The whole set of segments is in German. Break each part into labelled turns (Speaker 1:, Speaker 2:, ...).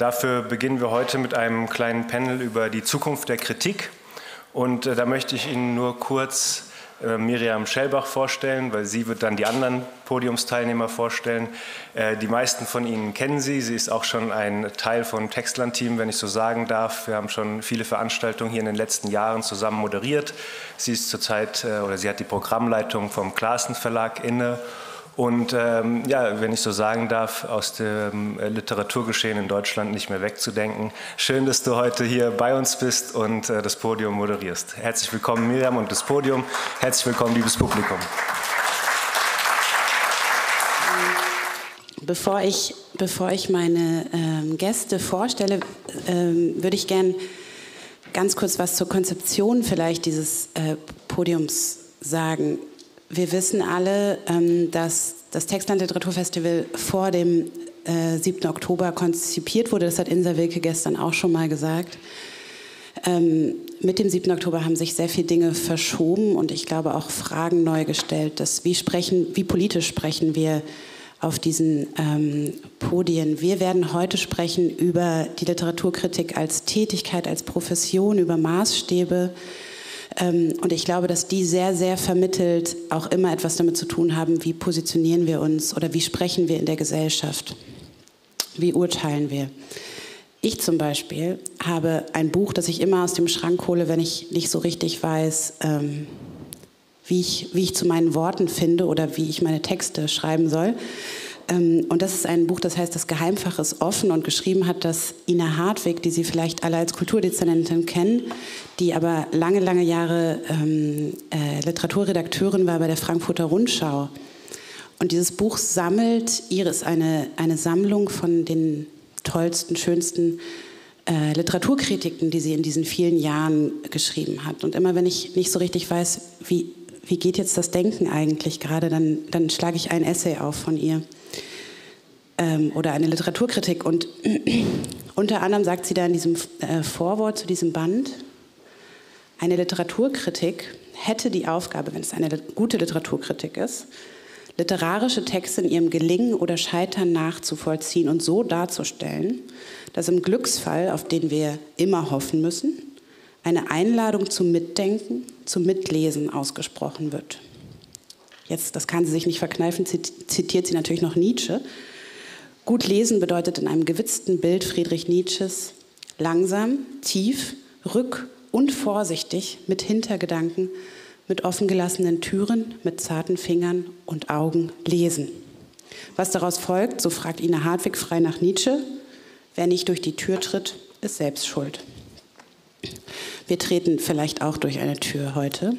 Speaker 1: Dafür beginnen wir heute mit einem kleinen Panel über die Zukunft der Kritik. Und äh, da möchte ich Ihnen nur kurz äh, Miriam Schellbach vorstellen, weil sie wird dann die anderen Podiumsteilnehmer vorstellen. Äh, die meisten von Ihnen kennen sie. Sie ist auch schon ein Teil vom Textland-Team, wenn ich so sagen darf. Wir haben schon viele Veranstaltungen hier in den letzten Jahren zusammen moderiert. Sie ist zurzeit äh, oder sie hat die Programmleitung vom Klassen Verlag inne und ähm, ja, wenn ich so sagen darf, aus dem äh, Literaturgeschehen in Deutschland nicht mehr wegzudenken. Schön, dass du heute hier bei uns bist und äh, das Podium moderierst. Herzlich willkommen, Miriam, und das Podium. Herzlich willkommen, liebes Publikum.
Speaker 2: Bevor ich, bevor ich meine ähm, Gäste vorstelle, ähm, würde ich gern ganz kurz was zur Konzeption vielleicht dieses äh, Podiums sagen wir wissen alle, ähm, dass das Textland Literaturfestival vor dem 7. Äh, Oktober konzipiert wurde. Das hat Insa Wilke gestern auch schon mal gesagt. Ähm, mit dem 7. Oktober haben sich sehr viele Dinge verschoben und ich glaube auch Fragen neu gestellt. Dass wie, sprechen, wie politisch sprechen wir auf diesen ähm, Podien? Wir werden heute sprechen über die Literaturkritik als Tätigkeit, als Profession, über Maßstäbe, und ich glaube, dass die sehr, sehr vermittelt auch immer etwas damit zu tun haben, wie positionieren wir uns oder wie sprechen wir in der Gesellschaft, wie urteilen wir. Ich zum Beispiel habe ein Buch, das ich immer aus dem Schrank hole, wenn ich nicht so richtig weiß, ähm, wie, ich, wie ich zu meinen Worten finde oder wie ich meine Texte schreiben soll. Ähm, und das ist ein Buch, das heißt Das Geheimfach ist offen und geschrieben hat das Ina Hartwig, die Sie vielleicht alle als Kulturdezernentin kennen, die aber lange, lange Jahre ähm, äh, Literaturredakteurin war bei der Frankfurter Rundschau. Und dieses Buch sammelt, ihre ist eine, eine Sammlung von den tollsten, schönsten äh, Literaturkritiken, die sie in diesen vielen Jahren geschrieben hat. Und immer wenn ich nicht so richtig weiß, wie, wie geht jetzt das Denken eigentlich gerade, dann, dann schlage ich ein Essay auf von ihr ähm, oder eine Literaturkritik. Und unter anderem sagt sie da in diesem äh, Vorwort zu diesem Band, eine Literaturkritik hätte die Aufgabe, wenn es eine gute Literaturkritik ist, literarische Texte in ihrem Gelingen oder Scheitern nachzuvollziehen und so darzustellen, dass im Glücksfall, auf den wir immer hoffen müssen, eine Einladung zum Mitdenken, zum Mitlesen ausgesprochen wird. Jetzt, das kann sie sich nicht verkneifen, zitiert sie natürlich noch Nietzsche, Gut lesen bedeutet in einem gewitzten Bild Friedrich Nietzsches langsam, tief, rück- und vorsichtig mit Hintergedanken, mit offengelassenen Türen, mit zarten Fingern und Augen lesen. Was daraus folgt, so fragt Ina Hartwig frei nach Nietzsche, wer nicht durch die Tür tritt, ist selbst schuld. Wir treten vielleicht auch durch eine Tür heute.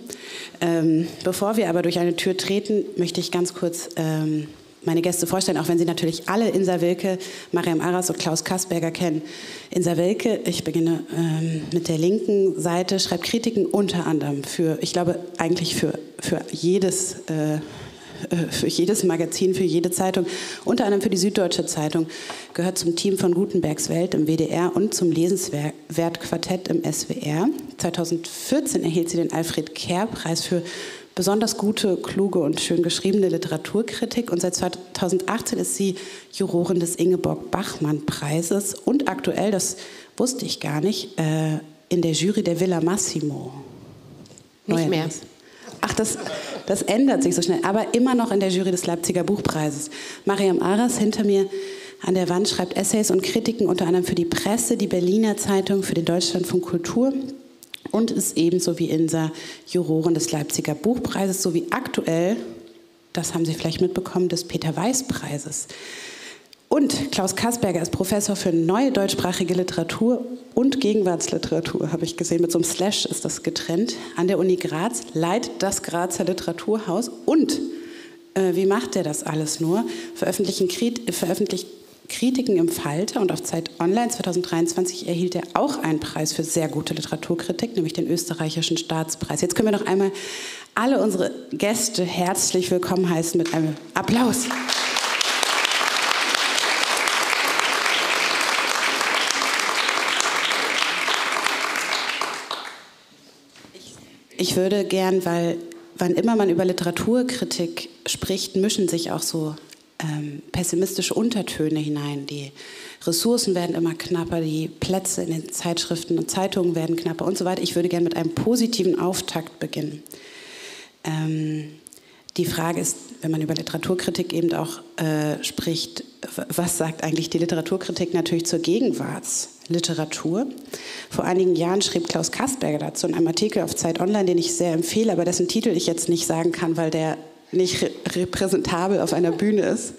Speaker 2: Ähm, bevor wir aber durch eine Tür treten, möchte ich ganz kurz ähm, meine Gäste vorstellen, auch wenn Sie natürlich alle Insa Wilke, Mariam Aras und Klaus Kasperger kennen. Insa Wilke, ich beginne ähm, mit der linken Seite, schreibt Kritiken unter anderem für, ich glaube eigentlich für, für jedes äh, für jedes Magazin, für jede Zeitung, unter anderem für die Süddeutsche Zeitung, gehört zum Team von Gutenbergs Welt im WDR und zum Lesenswert-Quartett im SWR. 2014 erhielt sie den Alfred Kerr-Preis für besonders gute, kluge und schön geschriebene Literaturkritik. Und seit 2018 ist sie Jurorin des Ingeborg-Bachmann-Preises und aktuell, das wusste ich gar nicht, äh, in der Jury der Villa Massimo.
Speaker 3: Nicht mehr.
Speaker 2: Ach, das, das ändert sich so schnell. Aber immer noch in der Jury des Leipziger Buchpreises. Mariam Aras hinter mir an der Wand schreibt Essays und Kritiken unter anderem für die Presse, die Berliner Zeitung, für den Deutschlandfunk Kultur und ist ebenso wie Insa Jurorin des Leipziger Buchpreises sowie aktuell, das haben Sie vielleicht mitbekommen, des Peter Weiß Preises. Und Klaus Kasperger ist Professor für neue deutschsprachige Literatur und Gegenwartsliteratur, habe ich gesehen. Mit so einem Slash ist das getrennt. An der Uni Graz leitet das Grazer Literaturhaus. Und äh, wie macht er das alles nur? Veröffentlichen, veröffentlicht Kritiken im Falter und auf Zeit Online 2023 erhielt er auch einen Preis für sehr gute Literaturkritik, nämlich den österreichischen Staatspreis. Jetzt können wir noch einmal alle unsere Gäste herzlich willkommen heißen mit einem Applaus. Ich würde gern, weil wann immer man über Literaturkritik spricht, mischen sich auch so ähm, pessimistische Untertöne hinein. Die Ressourcen werden immer knapper, die Plätze in den Zeitschriften und Zeitungen werden knapper und so weiter. Ich würde gerne mit einem positiven Auftakt beginnen. Ähm, die Frage ist, wenn man über Literaturkritik eben auch äh, spricht, was sagt eigentlich die Literaturkritik natürlich zur Gegenwartsliteratur? Vor einigen Jahren schrieb Klaus Kastberger dazu in einem Artikel auf Zeit Online, den ich sehr empfehle, aber dessen Titel ich jetzt nicht sagen kann, weil der nicht repräsentabel auf einer Bühne ist.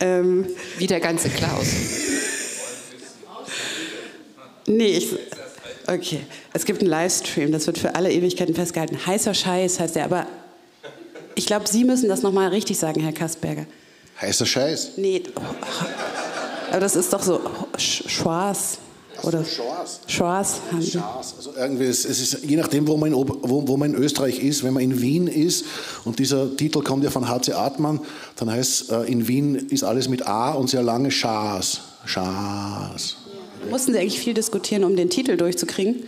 Speaker 3: Ähm, Wie der ganze Klaus.
Speaker 2: nee, ich, okay. Es gibt einen Livestream, das wird für alle Ewigkeiten festgehalten. Heißer Scheiß heißt er, aber ich glaube, Sie müssen das nochmal richtig sagen, Herr Kastberger.
Speaker 4: Heißer Scheiß?
Speaker 2: Nee, aber das ist doch so Schwarz. Oder Schwarz.
Speaker 4: Also irgendwie, es, es ist je nachdem, wo man, in, wo, wo man in Österreich ist, wenn man in Wien ist, und dieser Titel kommt ja von H.C. Artmann, dann heißt äh, in Wien ist alles mit A und sehr lange Schas. Schas.
Speaker 2: Mussten Sie eigentlich viel diskutieren, um den Titel durchzukriegen?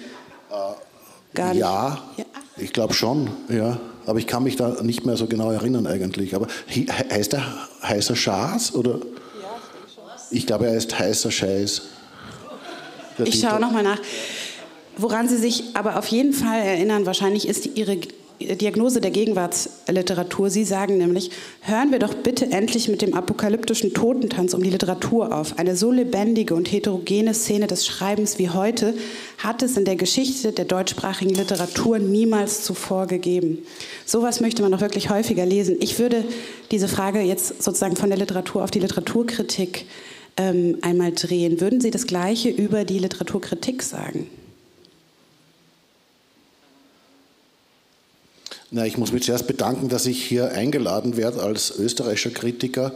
Speaker 4: Äh, Gar nicht. Ja, ja. ich glaube schon, ja. Aber ich kann mich da nicht mehr so genau erinnern eigentlich. Aber heißt er heißer Schas oder? Ja, ich glaube, er heißt heißer Scheiß.
Speaker 2: Ich schaue nochmal nach. Woran Sie sich aber auf jeden Fall erinnern, wahrscheinlich ist Ihre Diagnose der Gegenwartsliteratur. Sie sagen nämlich, hören wir doch bitte endlich mit dem apokalyptischen Totentanz um die Literatur auf. Eine so lebendige und heterogene Szene des Schreibens wie heute hat es in der Geschichte der deutschsprachigen Literatur niemals zuvor gegeben. Sowas möchte man doch wirklich häufiger lesen. Ich würde diese Frage jetzt sozusagen von der Literatur auf die Literaturkritik ähm, einmal drehen. Würden Sie das Gleiche über die Literaturkritik sagen?
Speaker 4: Na, ich muss mich zuerst bedanken, dass ich hier eingeladen werde als österreichischer Kritiker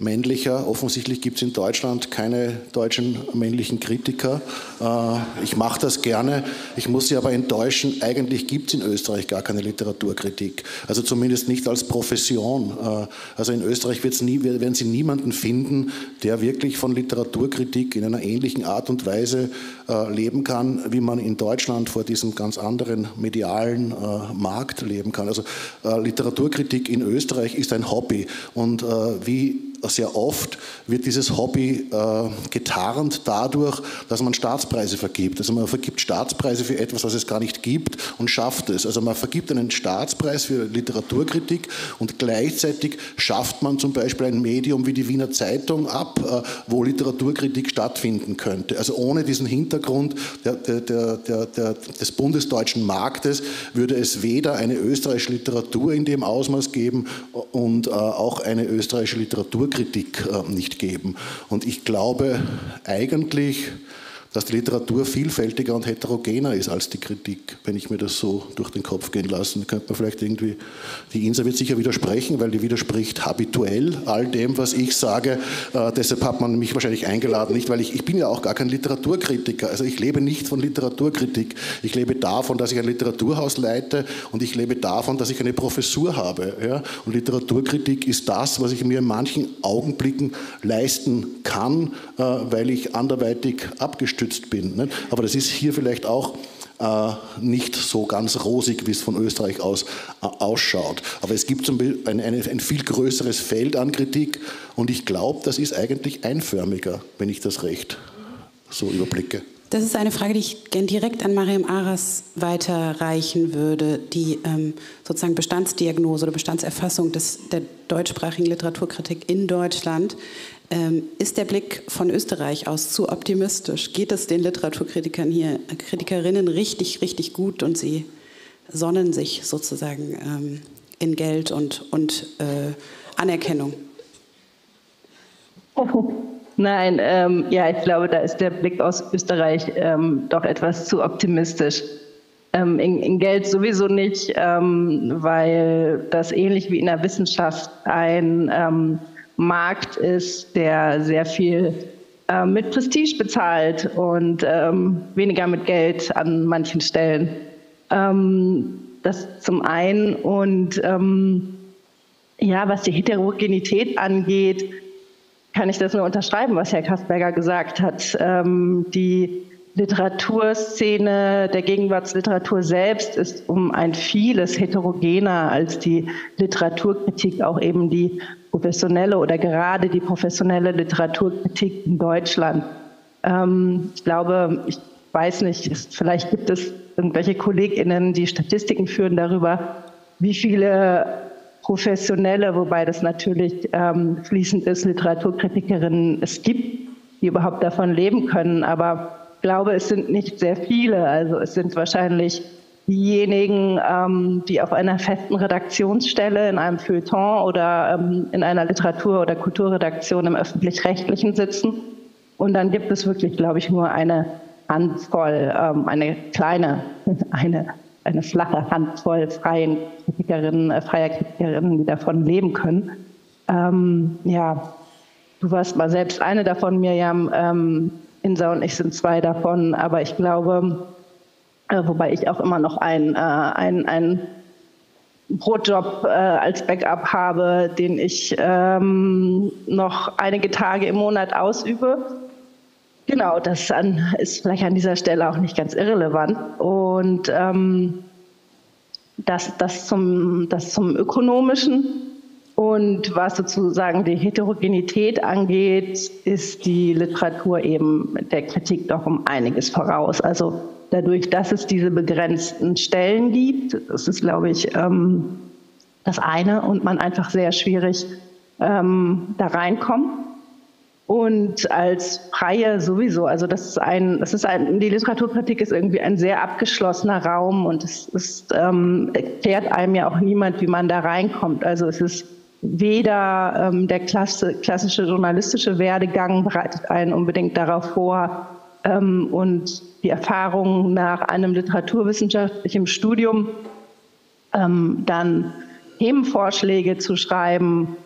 Speaker 4: männlicher. Offensichtlich gibt es in Deutschland keine deutschen männlichen Kritiker. Äh, ich mache das gerne. Ich muss Sie aber enttäuschen, eigentlich gibt es in Österreich gar keine Literaturkritik. Also zumindest nicht als Profession. Äh, also in Österreich nie, werden Sie niemanden finden, der wirklich von Literaturkritik in einer ähnlichen Art und Weise äh, leben kann, wie man in Deutschland vor diesem ganz anderen medialen Markt leben kann. Also Literaturkritik in Österreich ist ein Hobby. Und wie sehr oft wird dieses Hobby äh, getarnt dadurch, dass man Staatspreise vergibt. Also man vergibt Staatspreise für etwas, was es gar nicht gibt und schafft es. Also man vergibt einen Staatspreis für Literaturkritik und gleichzeitig schafft man zum Beispiel ein Medium wie die Wiener Zeitung ab, äh, wo Literaturkritik stattfinden könnte. Also ohne diesen Hintergrund der, der, der, des bundesdeutschen Marktes würde es weder eine österreichische Literatur in dem Ausmaß geben und äh, auch eine österreichische Literatur Literaturkritik äh, nicht geben. Und ich glaube eigentlich, dass die Literatur vielfältiger und heterogener ist als die Kritik, wenn ich mir das so durch den Kopf gehen lasse. Könnte man vielleicht irgendwie, die Insa wird sicher widersprechen, weil die widerspricht habituell all dem, was ich sage. Äh, deshalb hat man mich wahrscheinlich eingeladen, nicht, weil ich, ich bin ja auch gar kein Literaturkritiker. Also ich lebe nicht von Literaturkritik. Ich lebe davon, dass ich ein Literaturhaus leite und ich lebe davon, dass ich eine Professur habe. Ja? Und Literaturkritik ist das, was ich mir in manchen Augenblicken leisten kann, äh, weil ich anderweitig abgestimmt gestützt bin. Ne? Aber das ist hier vielleicht auch äh, nicht so ganz rosig, wie es von Österreich aus äh, ausschaut. Aber es gibt zum Beispiel ein, ein, ein viel größeres Feld an Kritik und ich glaube, das ist eigentlich einförmiger, wenn ich das recht so überblicke.
Speaker 2: Das ist eine Frage, die ich gern direkt an Mariam Aras weiterreichen würde. Die ähm, sozusagen Bestandsdiagnose oder Bestandserfassung des, der deutschsprachigen Literaturkritik in Deutschland. Ähm, ist der Blick von Österreich aus zu optimistisch? Geht es den Literaturkritikern hier, Kritikerinnen richtig, richtig gut und sie sonnen sich sozusagen ähm, in Geld und, und äh, Anerkennung?
Speaker 5: Nein, ähm, ja, ich glaube, da ist der Blick aus Österreich ähm, doch etwas zu optimistisch. Ähm, in, in, Geld sowieso nicht, ähm, weil das ähnlich wie in der Wissenschaft ein Markt ist, der sehr viel äh, mit Prestige bezahlt und ähm, weniger mit Geld an manchen Stellen. Ähm, das zum einen. Und ähm, ja, was die Heterogenität angeht, kann ich das nur unterschreiben, was Herr Kastberger gesagt hat. Ähm, die Literaturszene der Gegenwartsliteratur selbst ist um ein vieles heterogener als die Literaturkritik, auch eben die professionelle oder gerade die professionelle Literaturkritik in Deutschland. Ähm, ich glaube, ich weiß nicht, vielleicht gibt es irgendwelche KollegInnen, die Statistiken führen darüber, wie viele professionelle, wobei das natürlich ähm, fließend ist, Literaturkritikerinnen es gibt, die überhaupt davon leben können. Aber ich glaube, es sind nicht sehr viele. Also es sind wahrscheinlich diejenigen, ähm, die auf einer festen Redaktionsstelle in einem Feuilleton oder ähm, in einer Literatur- oder Kulturredaktion im öffentlich-rechtlichen sitzen. Und dann gibt es wirklich, glaube ich, nur eine Handvoll, ähm, eine kleine, eine, eine flache Handvoll freien Kritikerinnen, äh, freier Kritikerinnen, die davon leben können. Ähm, ja, du warst mal selbst eine davon, Mirjam. Ähm, Insa und ich sind zwei davon, aber ich glaube, äh, wobei ich auch immer noch einen ein, ein Brotjob äh, als Backup habe, den ich ähm, noch einige Tage im Monat ausübe. Genau, das an, ist vielleicht an dieser Stelle auch nicht ganz irrelevant. Und ähm, das, das, zum, das zum Ökonomischen. Und was sozusagen die Heterogenität angeht, ist die Literatur eben der Kritik doch um einiges voraus. Also dadurch, dass es diese begrenzten Stellen gibt. Das ist, glaube ich, ähm, das eine und man einfach sehr schwierig ähm, da reinkommt. Und als Freie sowieso, also das ist ein, das ist ein, die Literaturkritik ist irgendwie ein sehr abgeschlossener Raum und es ist, ähm, erklärt einem ja auch niemand, wie man da reinkommt. Also es ist weder ähm, der klasse, klassische journalistische Werdegang bereitet einen unbedingt darauf vor, und die Erfahrung nach einem literaturwissenschaftlichen Studium, ähm, dann Themenvorschläge zu schreiben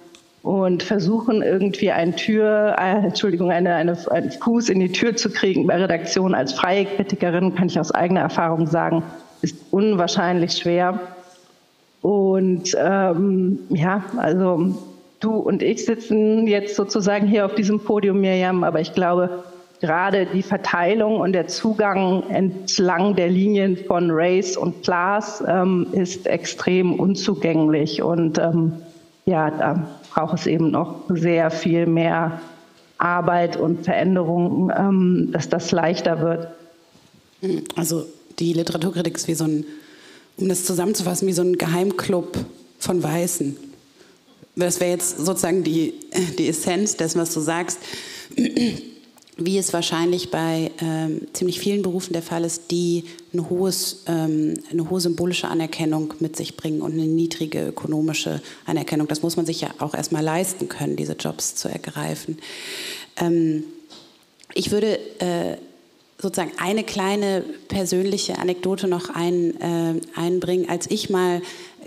Speaker 5: und versuchen irgendwie ein Tür, äh, Entschuldigung, eine, eine, einen Fuß in die Tür zu kriegen bei Redaktion als freie Kritikerin, kann ich aus eigener Erfahrung sagen, ist unwahrscheinlich schwer. Und ähm, ja, also du und ich sitzen jetzt sozusagen hier auf diesem Podium, Mirjam, aber ich glaube, gerade die Verteilung und der Zugang entlang der Linien von Race und Class ähm, ist extrem unzugänglich. Und ähm, ja, da braucht es eben noch sehr viel mehr Arbeit und Veränderung, ähm, dass das leichter wird.
Speaker 2: Also die Literaturkritik ist wie so ein, um das zusammenzufassen, wie so ein Geheimclub von Weißen. Das wäre jetzt sozusagen die, die Essenz dessen, was du sagst wie es wahrscheinlich bei ähm, ziemlich vielen Berufen der Fall ist, die ein hohes, ähm, eine hohe symbolische Anerkennung mit sich bringen und eine niedrige ökonomische Anerkennung. Das muss man sich ja auch erstmal leisten können, diese Jobs zu ergreifen. Ähm, ich würde äh, sozusagen eine kleine persönliche Anekdote noch ein, äh, einbringen. Als ich mal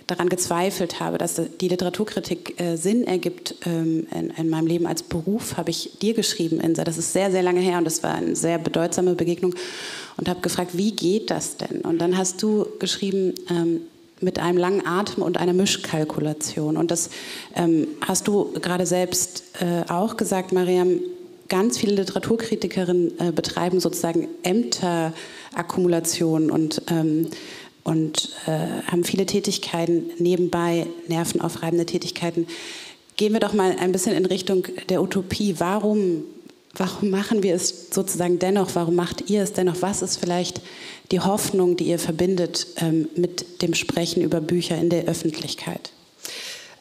Speaker 2: daran gezweifelt habe, dass die Literaturkritik äh, Sinn ergibt ähm, in, in, meinem Leben als Beruf, habe ich dir geschrieben, Insa. Das ist sehr, sehr lange her und das war eine sehr bedeutsame Begegnung und habe gefragt, wie geht das denn? Und dann hast du geschrieben, ähm, mit einem langen Atem und einer Mischkalkulation. Und das ähm, hast du gerade selbst äh, auch gesagt, Mariam. Ganz viele Literaturkritikerinnen äh, betreiben sozusagen Ämterakkumulation und ähm, und äh, haben viele Tätigkeiten nebenbei, nervenaufreibende Tätigkeiten. Gehen wir doch mal ein bisschen in Richtung der Utopie. Warum, warum machen wir es sozusagen dennoch? Warum macht ihr es dennoch? Was ist vielleicht die Hoffnung, die ihr verbindet ähm, mit dem Sprechen über Bücher in der Öffentlichkeit?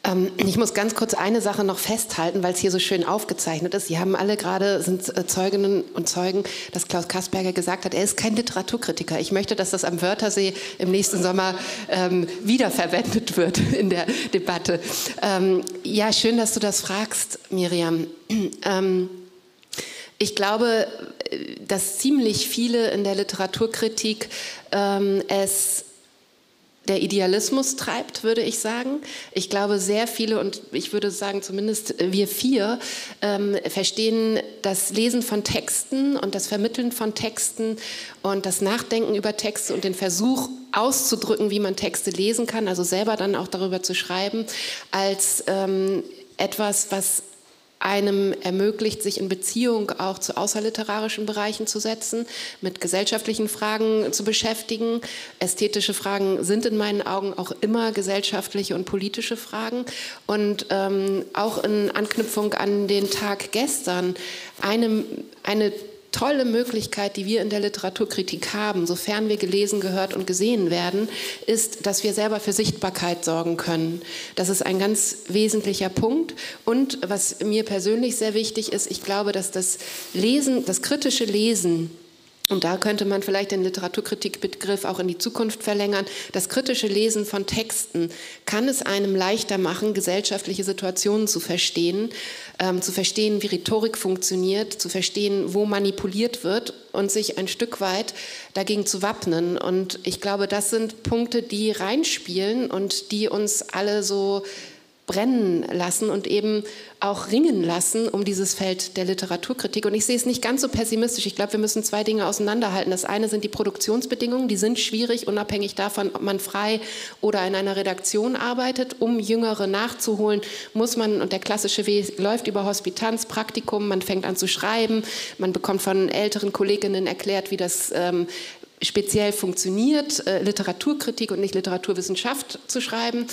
Speaker 3: Ähm, ich muss ganz kurz eine Sache noch festhalten, weil es hier so schön aufgezeichnet ist. Sie haben alle gerade, sind äh, Zeuginnen und Zeugen, dass Klaus Kasperger gesagt hat, er ist kein Literaturkritiker. Ich möchte, dass das am Wörthersee im nächsten Sommer ähm, wiederverwendet wird in der Debatte. Ähm, ja, schön, dass du das fragst, Miriam. Ähm, ich glaube, äh, dass ziemlich viele in der Literaturkritik ähm, es der Idealismus treibt, würde ich sagen. Ich glaube, sehr viele, und ich würde sagen, zumindest wir vier, ähm, verstehen das Lesen von Texten und das Vermitteln von Texten und das Nachdenken über Texte und den Versuch auszudrücken, wie man Texte lesen kann, also selber dann auch darüber zu schreiben, als ähm, etwas, was einem ermöglicht, sich in Beziehung auch zu außerliterarischen Bereichen zu setzen, mit gesellschaftlichen Fragen zu beschäftigen. Ästhetische Fragen sind in meinen Augen auch immer gesellschaftliche und politische Fragen. Und ähm, auch in Anknüpfung an den Tag gestern, eine, eine tolle Möglichkeit, die wir in der Literaturkritik haben, sofern wir gelesen, gehört und gesehen werden, ist, dass wir selber für Sichtbarkeit sorgen können. Das ist ein ganz wesentlicher Punkt. Und was mir persönlich sehr wichtig ist, ich glaube, dass das Lesen, das kritische Lesen, und da könnte man vielleicht den Literaturkritikbegriff auch in die Zukunft verlängern. Das kritische Lesen von Texten kann es einem leichter machen, gesellschaftliche Situationen zu verstehen, ähm, zu verstehen, wie Rhetorik funktioniert, zu verstehen, wo manipuliert wird und sich ein Stück weit dagegen zu wappnen. Und ich glaube, das sind Punkte, die reinspielen und die uns alle so brennen lassen und eben auch ringen lassen um dieses Feld der Literaturkritik. Und ich sehe es nicht ganz so pessimistisch. Ich glaube, wir müssen zwei Dinge auseinanderhalten. Das eine sind die Produktionsbedingungen, die sind schwierig, unabhängig davon, ob man frei oder in einer Redaktion arbeitet. Um Jüngere nachzuholen, muss man, und der klassische Weg läuft über Hospitanz, Praktikum, man fängt an zu schreiben, man bekommt von älteren Kolleginnen erklärt, wie das ähm, speziell funktioniert, äh, Literaturkritik und nicht Literaturwissenschaft zu schreiben.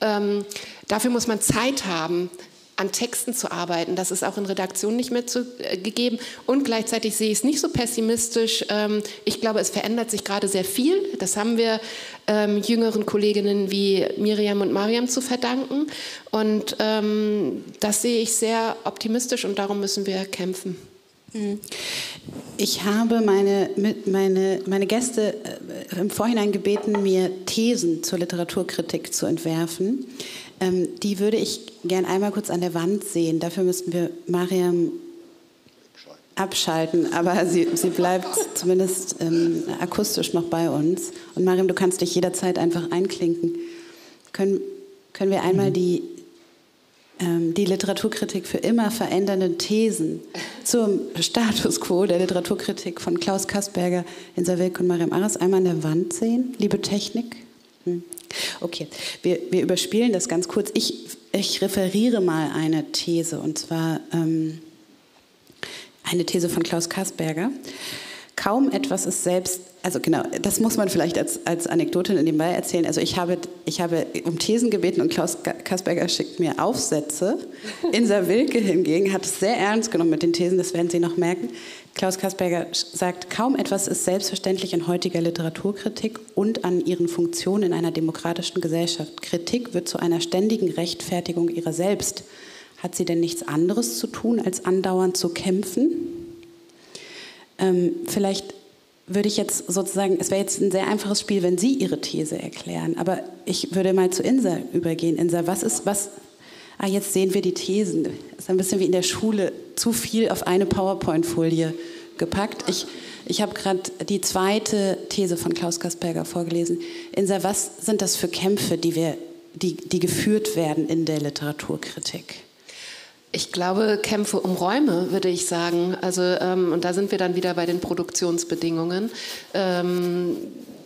Speaker 3: Ähm, dafür muss man Zeit haben, an Texten zu arbeiten. Das ist auch in Redaktion nicht mehr zu, äh, gegeben. Und gleichzeitig sehe ich es nicht so pessimistisch. Ähm, ich glaube, es verändert sich gerade sehr viel. Das haben wir ähm, jüngeren Kolleginnen wie Miriam und Mariam zu verdanken. Und ähm, das sehe ich sehr optimistisch und darum müssen wir kämpfen.
Speaker 2: Mhm. Ich habe meine, meine, meine Gäste äh, im Vorhinein gebeten, mir Thesen zur Literaturkritik zu entwerfen. Ähm, die würde ich gern einmal kurz an der Wand sehen. Dafür müssten wir Mariam abschalten, aber sie, sie bleibt zumindest ähm, akustisch noch bei uns. Und Mariam, du kannst dich jederzeit einfach einklinken. Können, können wir einmal mhm. die ähm, die Literaturkritik für immer verändernden Thesen zum Status quo der Literaturkritik von Klaus Kasperger, Insa Wilk und Mariam Aras einmal an der Wand sehen? Liebe Technik? Hm. Okay, wir, wir überspielen das ganz kurz. Ich, ich referiere mal eine These, und zwar ähm, eine These von Klaus Kasperger. Kaum etwas ist selbst also genau, das muss man vielleicht als, als Anekdote nebenbei erzählen. Also ich habe, ich habe um Thesen gebeten und Klaus Kasperger schickt mir Aufsätze. Insa Wilke hingegen hat es sehr ernst genommen mit den Thesen, das werden Sie noch merken. Klaus Kasperger sagt, kaum etwas ist selbstverständlich in heutiger Literaturkritik und an ihren Funktionen in einer demokratischen Gesellschaft. Kritik wird zu einer ständigen Rechtfertigung ihrer selbst. Hat sie denn nichts anderes zu tun, als andauernd zu kämpfen? Ähm, vielleicht würde ich jetzt sozusagen, es wäre jetzt ein sehr einfaches Spiel, wenn Sie Ihre These erklären, aber ich würde mal zu Insa übergehen. Insa, was ist, was, ah, jetzt sehen wir die Thesen. Das ist ein bisschen wie in der Schule, zu viel auf eine PowerPoint-Folie gepackt. Ich, ich habe gerade die zweite These von Klaus Kasperger vorgelesen. Insa, was sind das für Kämpfe, die, wir, die, die geführt werden in der Literaturkritik?
Speaker 3: Ich glaube, Kämpfe um Räume, würde ich sagen. Also, ähm, und da sind wir dann wieder bei den Produktionsbedingungen. Ähm,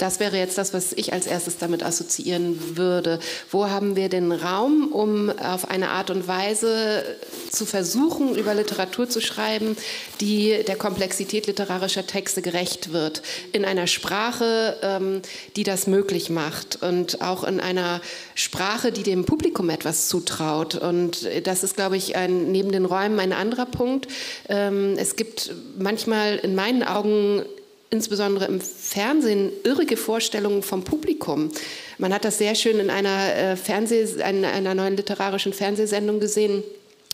Speaker 3: das wäre jetzt das, was ich als erstes damit assoziieren würde. Wo haben wir den Raum, um auf eine Art und Weise zu versuchen, über Literatur zu schreiben, die der Komplexität literarischer Texte gerecht wird? In einer Sprache, ähm, die das möglich macht und auch in einer Sprache, die dem Publikum etwas zutraut. Und das ist, glaube ich, ein, neben den Räumen ein anderer Punkt. Ähm, es gibt manchmal in meinen Augen insbesondere im Fernsehen irrige Vorstellungen vom Publikum. Man hat das sehr schön in einer, äh, Fernseh-, einer neuen literarischen Fernsehsendung gesehen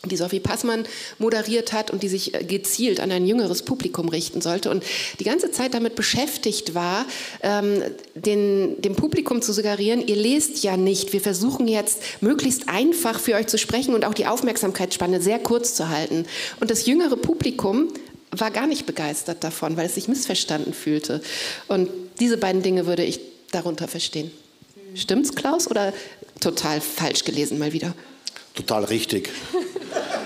Speaker 3: die Sophie Passmann moderiert hat und die sich äh, gezielt an ein jüngeres Publikum richten sollte und die ganze Zeit damit beschäftigt war, ähm, den, dem Publikum zu suggerieren, ihr lest ja nicht, wir versuchen jetzt möglichst einfach für euch zu sprechen und auch die Aufmerksamkeitsspanne sehr kurz zu halten. Und das jüngere Publikum war gar nicht begeistert davon, weil es sich missverstanden fühlte. Und diese beiden Dinge würde ich darunter verstehen. Stimmt's, Klaus, oder total falsch gelesen mal wieder?
Speaker 4: Total richtig.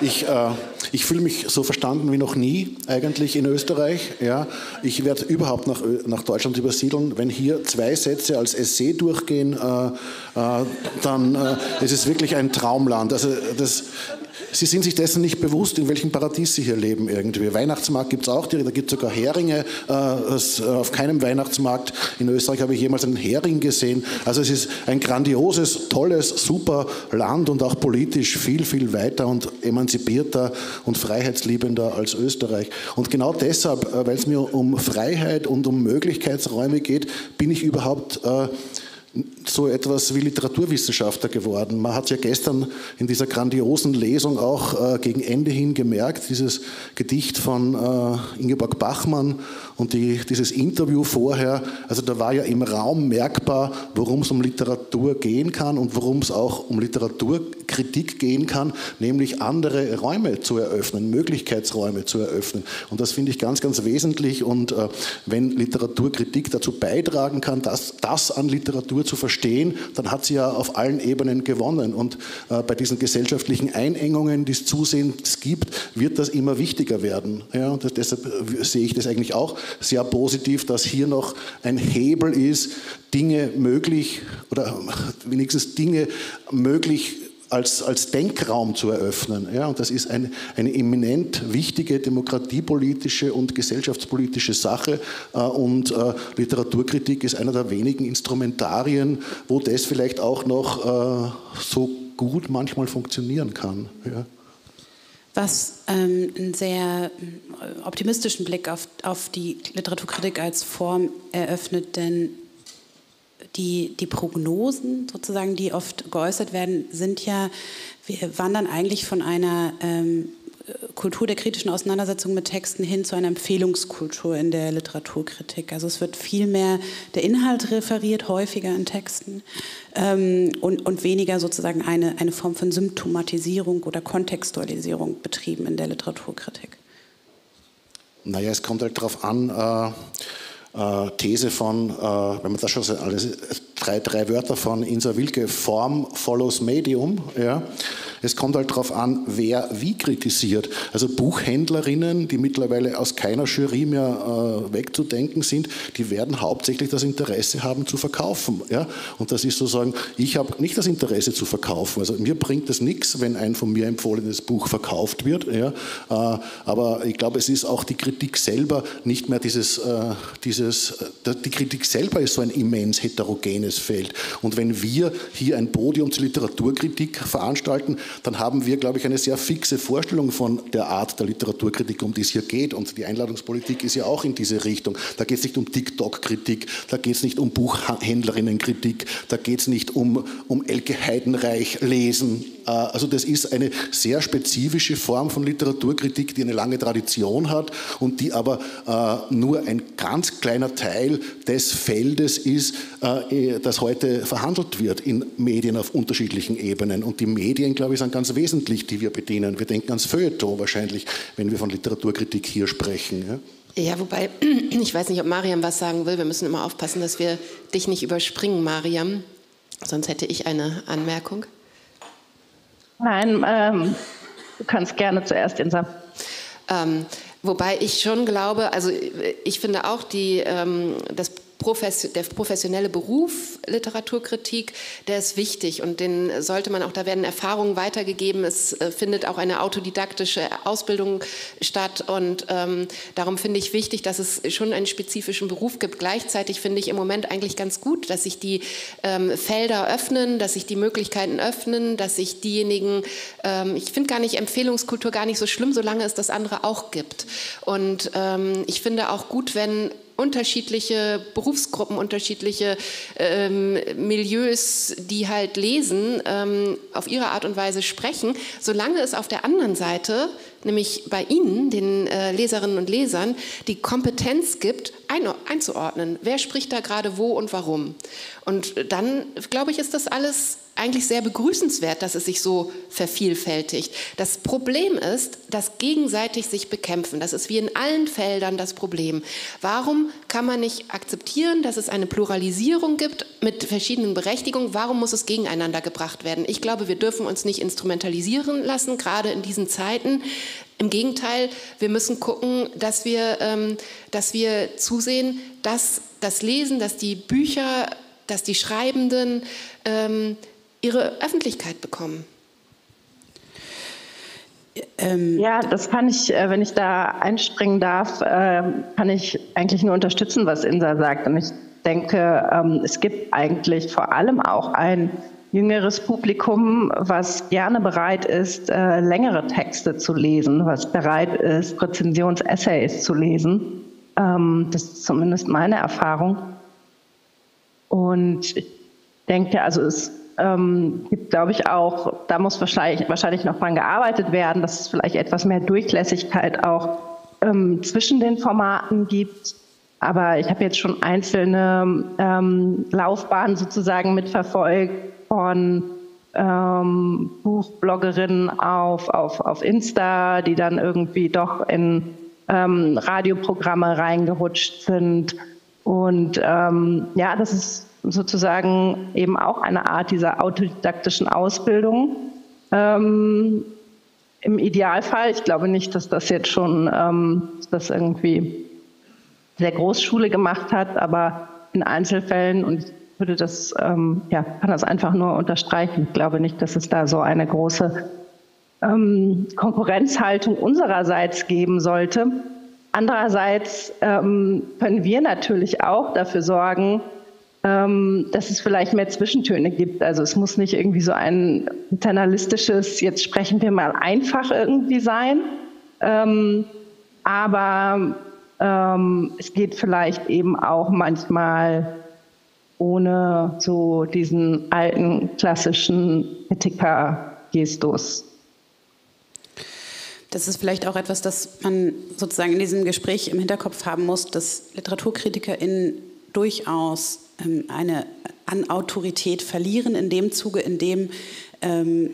Speaker 4: Ich, äh, ich fühle mich so verstanden wie noch nie eigentlich in Österreich. Ja. Ich werde überhaupt nach, nach Deutschland übersiedeln. Wenn hier zwei Sätze als Essay durchgehen, äh, äh, dann äh, ist es wirklich ein Traumland. Also das, Sie sind sich dessen nicht bewusst, in welchem Paradies Sie hier leben irgendwie. Weihnachtsmarkt gibt es auch, da gibt es sogar Heringe. Äh, auf keinem Weihnachtsmarkt in Österreich habe ich jemals einen Hering gesehen. Also es ist ein grandioses, tolles, super Land und auch politisch viel, viel weiter und emanzipierter und freiheitsliebender als Österreich. Und genau deshalb, äh, weil es mir um Freiheit und um Möglichkeitsräume geht, bin ich überhaupt äh, so etwas wie Literaturwissenschaftler geworden. Man hat ja gestern in dieser grandiosen Lesung auch äh, gegen Ende hin gemerkt, dieses Gedicht von äh, Ingeborg Bachmann und die, dieses Interview vorher, also da war ja im Raum merkbar, worum es um Literatur gehen kann und worum es auch um Literaturkritik gehen kann, nämlich andere Räume zu eröffnen, Möglichkeitsräume zu eröffnen. Und das finde ich ganz, ganz wesentlich. Und äh, wenn Literaturkritik dazu beitragen kann, dass das an Literatur zu verstehen, dann hat sie ja auf allen Ebenen gewonnen. Und äh, bei diesen gesellschaftlichen Einengungen, die es zusehends gibt, wird das immer wichtiger werden. Ja, und das, deshalb äh, sehe ich das eigentlich auch sehr positiv, dass hier noch ein Hebel ist, Dinge möglich oder wenigstens Dinge möglich als, als Denkraum zu eröffnen. Ja, und das ist eine, eine eminent wichtige demokratiepolitische und gesellschaftspolitische Sache. Äh, und äh, Literaturkritik ist einer der wenigen Instrumentarien, wo das vielleicht auch noch äh, so gut manchmal funktionieren kann. Ja
Speaker 2: was ähm, einen sehr optimistischen Blick auf, auf die Literaturkritik als Form eröffnet, denn die, die Prognosen sozusagen, die oft geäußert werden, sind ja, wir wandern eigentlich von einer ähm, Kultur der kritischen Auseinandersetzung mit Texten hin zu einer Empfehlungskultur in der Literaturkritik. Also es wird viel mehr der Inhalt referiert, häufiger in Texten ähm, und, und weniger sozusagen eine, eine Form von Symptomatisierung oder Kontextualisierung betrieben in der Literaturkritik.
Speaker 4: Naja, es kommt halt darauf an, äh äh, These von, äh, wenn man das schon alles, drei, drei Wörter von Insa Wilke, Form follows Medium. Ja. Es kommt halt darauf an, wer wie kritisiert. Also Buchhändlerinnen, die mittlerweile aus keiner Jury mehr äh, wegzudenken sind, die werden hauptsächlich das Interesse haben zu verkaufen. Ja. Und das ist sozusagen, ich habe nicht das Interesse zu verkaufen. Also mir bringt es nichts, wenn ein von mir empfohlenes Buch verkauft wird. Ja. Äh, aber ich glaube, es ist auch die Kritik selber nicht mehr dieses, äh, dieses äh, die Kritik selber ist so ein immens heterogenes Feld. Und wenn wir hier ein Podium zur Literaturkritik veranstalten, dann haben wir, glaube ich, eine sehr fixe Vorstellung von der Art der Literaturkritik, um die es hier geht. Und die Einladungspolitik ist ja auch in diese Richtung. Da geht es nicht um TikTok-Kritik, da geht es nicht um Buchhändlerinnenkritik, da geht es nicht um, um Elke Heidenreich lesen. Äh, also das ist eine sehr spezifische Form von Literaturkritik, die eine lange Tradition hat und die aber äh, nur ein ganz kleiner Teil des Feldes ist, äh, das heute verhandelt wird in Medien auf unterschiedlichen Ebenen. Und die Medien, glaube ich, sind ganz wesentlich, die wir bedienen. Wir denken ans Feuilleton wahrscheinlich, wenn wir von Literaturkritik hier sprechen.
Speaker 3: Ja, wobei, ich weiß nicht, ob Mariam was sagen will. Wir müssen immer aufpassen, dass wir dich nicht überspringen, Mariam. Sonst hätte ich eine Anmerkung.
Speaker 5: Nein, ähm, du kannst gerne zuerst, Insa.
Speaker 3: Ähm, wobei ich schon glaube, also ich finde auch die, ähm, das der professionelle Beruf Literaturkritik, der ist wichtig und den sollte man auch, da werden Erfahrungen weitergegeben. Es äh, findet auch eine autodidaktische Ausbildung statt und ähm, darum finde ich wichtig, dass es schon einen spezifischen Beruf gibt. Gleichzeitig finde ich im Moment eigentlich ganz gut, dass sich die ähm, Felder öffnen, dass sich die Möglichkeiten öffnen, dass sich diejenigen, ähm, ich finde gar nicht Empfehlungskultur gar nicht so schlimm, solange es das andere auch gibt. Und ähm, ich finde auch gut, wenn unterschiedliche Berufsgruppen, unterschiedliche ähm, Milieus, die halt lesen, ähm, auf ihre Art und Weise sprechen, solange es auf der anderen Seite, nämlich bei Ihnen, den äh, Leserinnen und Lesern, die Kompetenz gibt, ein, einzuordnen, wer spricht da gerade wo und warum. Und dann, glaube ich, ist das alles eigentlich sehr begrüßenswert, dass es sich so vervielfältigt. Das Problem ist, dass gegenseitig sich bekämpfen. Das ist wie in allen Feldern das Problem. Warum kann man nicht akzeptieren, dass es eine Pluralisierung gibt mit verschiedenen Berechtigungen? Warum muss es gegeneinander gebracht werden? Ich glaube, wir dürfen uns nicht instrumentalisieren lassen, gerade in diesen Zeiten. Im Gegenteil, wir müssen gucken, dass wir, ähm, dass wir zusehen, dass das Lesen, dass die Bücher, dass die Schreibenden ähm, ihre Öffentlichkeit bekommen.
Speaker 5: Ähm, ja, das kann ich, äh, wenn ich da einspringen darf, äh, kann ich eigentlich nur unterstützen, was Insa sagt. Und ich denke, ähm, es gibt eigentlich vor allem auch ein jüngeres Publikum, was gerne bereit ist, äh, längere Texte zu lesen, was bereit ist, Rezensionsessays zu lesen. Ähm, das ist zumindest meine Erfahrung. Und ich denke, also es ähm, gibt, glaube ich, auch, da muss wahrscheinlich, wahrscheinlich noch dran gearbeitet werden, dass es vielleicht etwas mehr Durchlässigkeit auch ähm, zwischen den Formaten gibt. Aber ich habe jetzt schon einzelne ähm, Laufbahnen sozusagen mitverfolgt von ähm, Buchbloggerinnen auf, auf, auf Insta, die dann irgendwie doch in ähm, Radioprogramme reingerutscht sind. Und ähm, ja, das ist sozusagen eben auch eine Art dieser autodidaktischen Ausbildung. Ähm, Im Idealfall, ich glaube nicht, dass das jetzt schon ähm, das irgendwie der Großschule gemacht hat, aber in Einzelfällen und ich würde das, ähm, ja, kann das einfach nur unterstreichen. Ich glaube nicht, dass es da so eine große ähm, Konkurrenzhaltung unsererseits geben sollte. Andererseits ähm, können wir natürlich auch dafür sorgen, ähm, dass es vielleicht mehr Zwischentöne gibt. Also es muss nicht irgendwie so ein internalistisches, jetzt sprechen wir mal einfach irgendwie sein. Ähm, aber ähm, es geht vielleicht eben auch manchmal ohne so diesen alten klassischen Ethiker-Gestus.
Speaker 2: Das ist vielleicht auch etwas, das man sozusagen in diesem Gespräch im Hinterkopf haben muss, dass LiteraturkritikerInnen durchaus eine an Autorität verlieren, in dem Zuge, in dem ähm,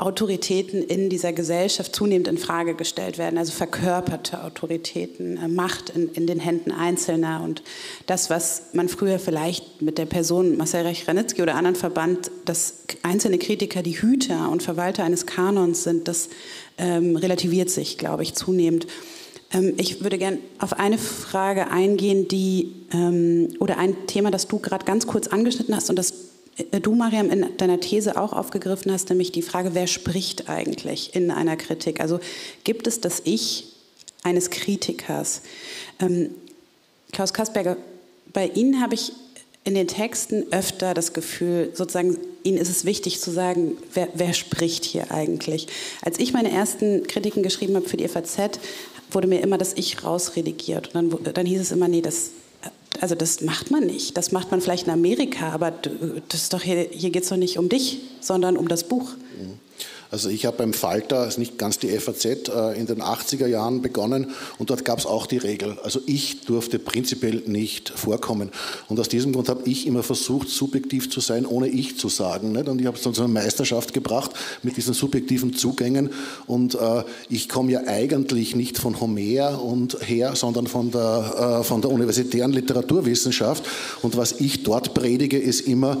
Speaker 2: Autoritäten in dieser Gesellschaft zunehmend in Frage gestellt werden, also verkörperte Autoritäten, äh, Macht in, in, den Händen Einzelner und das, was man früher vielleicht mit der Person Marcel Reich-Ranitzky oder anderen verband, dass einzelne Kritiker die Hüter und Verwalter eines Kanons sind, das ähm, relativiert sich, glaube ich, zunehmend. Ähm, ich würde gerne auf eine Frage eingehen, die ähm, oder ein Thema, das du gerade ganz kurz angeschnitten hast und das äh, du, Mariam, in deiner These auch aufgegriffen hast, nämlich die Frage, wer spricht eigentlich in einer Kritik? Also gibt es das Ich eines Kritikers? Ähm, Klaus Kasperger, bei Ihnen habe ich in den Texten öfter das Gefühl, sozusagen, Ihnen ist es wichtig zu sagen, wer, wer spricht hier eigentlich? Als ich meine ersten Kritiken geschrieben habe für die FAZ, wurde mir immer das Ich rausredigiert. Und dann, dann hieß es immer, nee, das, also das macht man nicht. Das macht man vielleicht in Amerika, aber das doch hier, hier geht es doch nicht um dich, sondern um das Buch. Mhm.
Speaker 4: Also ich habe beim Falter, ist nicht ganz die FAZ, äh, in den 80er Jahren begonnen und dort gab es auch die Regel. Also ich durfte prinzipiell nicht vorkommen. Und aus diesem Grund habe ich immer versucht, subjektiv zu sein, ohne ich zu sagen. Und ich habe es dann zu einer Meisterschaft gebracht mit diesen subjektiven Zugängen. Und äh, ich komme ja eigentlich nicht von Homer und her, sondern von der, äh, von der universitären Literaturwissenschaft. Und was ich dort predige, ist immer,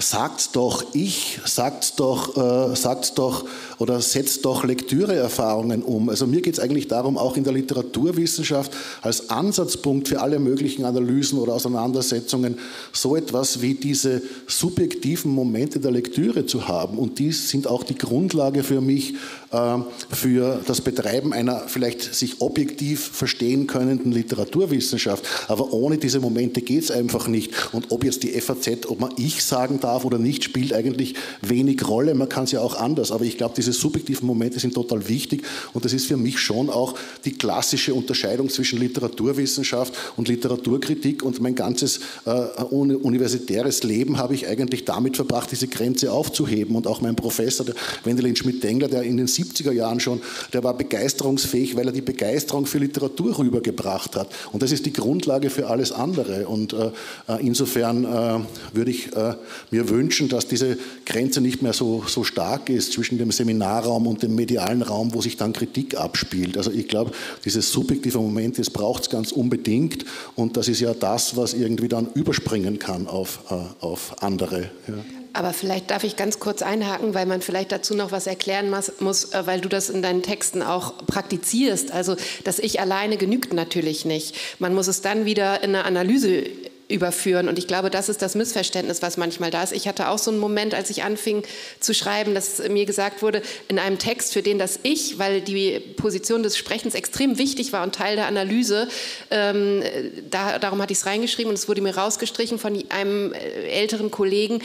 Speaker 4: sagt doch ich, sagt doch, äh, sagt doch oder setzt doch Lektüreerfahrungen um. Also mir geht es eigentlich darum, auch in der Literaturwissenschaft als Ansatzpunkt für alle möglichen Analysen oder Auseinandersetzungen so etwas wie diese subjektiven Momente der Lektüre zu haben. Und die sind auch die Grundlage für mich für das Betreiben einer vielleicht sich objektiv verstehen könnenden Literaturwissenschaft. Aber ohne diese Momente geht es einfach nicht. Und ob jetzt die FAZ, ob man ich sagen darf oder nicht, spielt eigentlich wenig Rolle. Man kann es ja auch anders. Aber ich glaube, diese subjektiven Momente sind total wichtig. Und das ist für mich schon auch die klassische Unterscheidung zwischen Literaturwissenschaft und Literaturkritik. Und mein ganzes äh, universitäres Leben habe ich eigentlich damit verbracht, diese Grenze aufzuheben. Und auch mein Professor, Wendelin Schmidt-Dengler, der in den 70er Jahren schon, der war begeisterungsfähig, weil er die Begeisterung für Literatur rübergebracht hat. Und das ist die Grundlage für alles andere. Und äh, äh insofern äh, würde ich äh, mir wünschen, dass diese Grenze nicht mehr so, so stark ist zwischen dem Seminarraum und dem medialen Raum, wo sich dann Kritik abspielt. Also ich glaube, dieses subjektive Moment, das braucht es ganz unbedingt. Und das ist ja das, was irgendwie dann überspringen kann auf, äh, auf andere. Ja.
Speaker 3: Aber vielleicht darf ich ganz kurz einhaken, weil man vielleicht dazu noch was erklären muss, äh, weil du das in deinen Texten auch praktizierst. Also das Ich alleine genügt natürlich nicht. Man muss es dann wieder in eine Analyse überführen. Und ich glaube, das ist das Missverständnis, was manchmal da ist. Ich hatte auch so einen Moment, als ich anfing zu schreiben, dass mir gesagt wurde, in einem Text, für den das Ich, weil die Position des Sprechens extrem wichtig war und Teil der Analyse, ähm, da, darum hatte ich es reingeschrieben und es wurde mir rausgestrichen von einem äh, älteren Kollegen,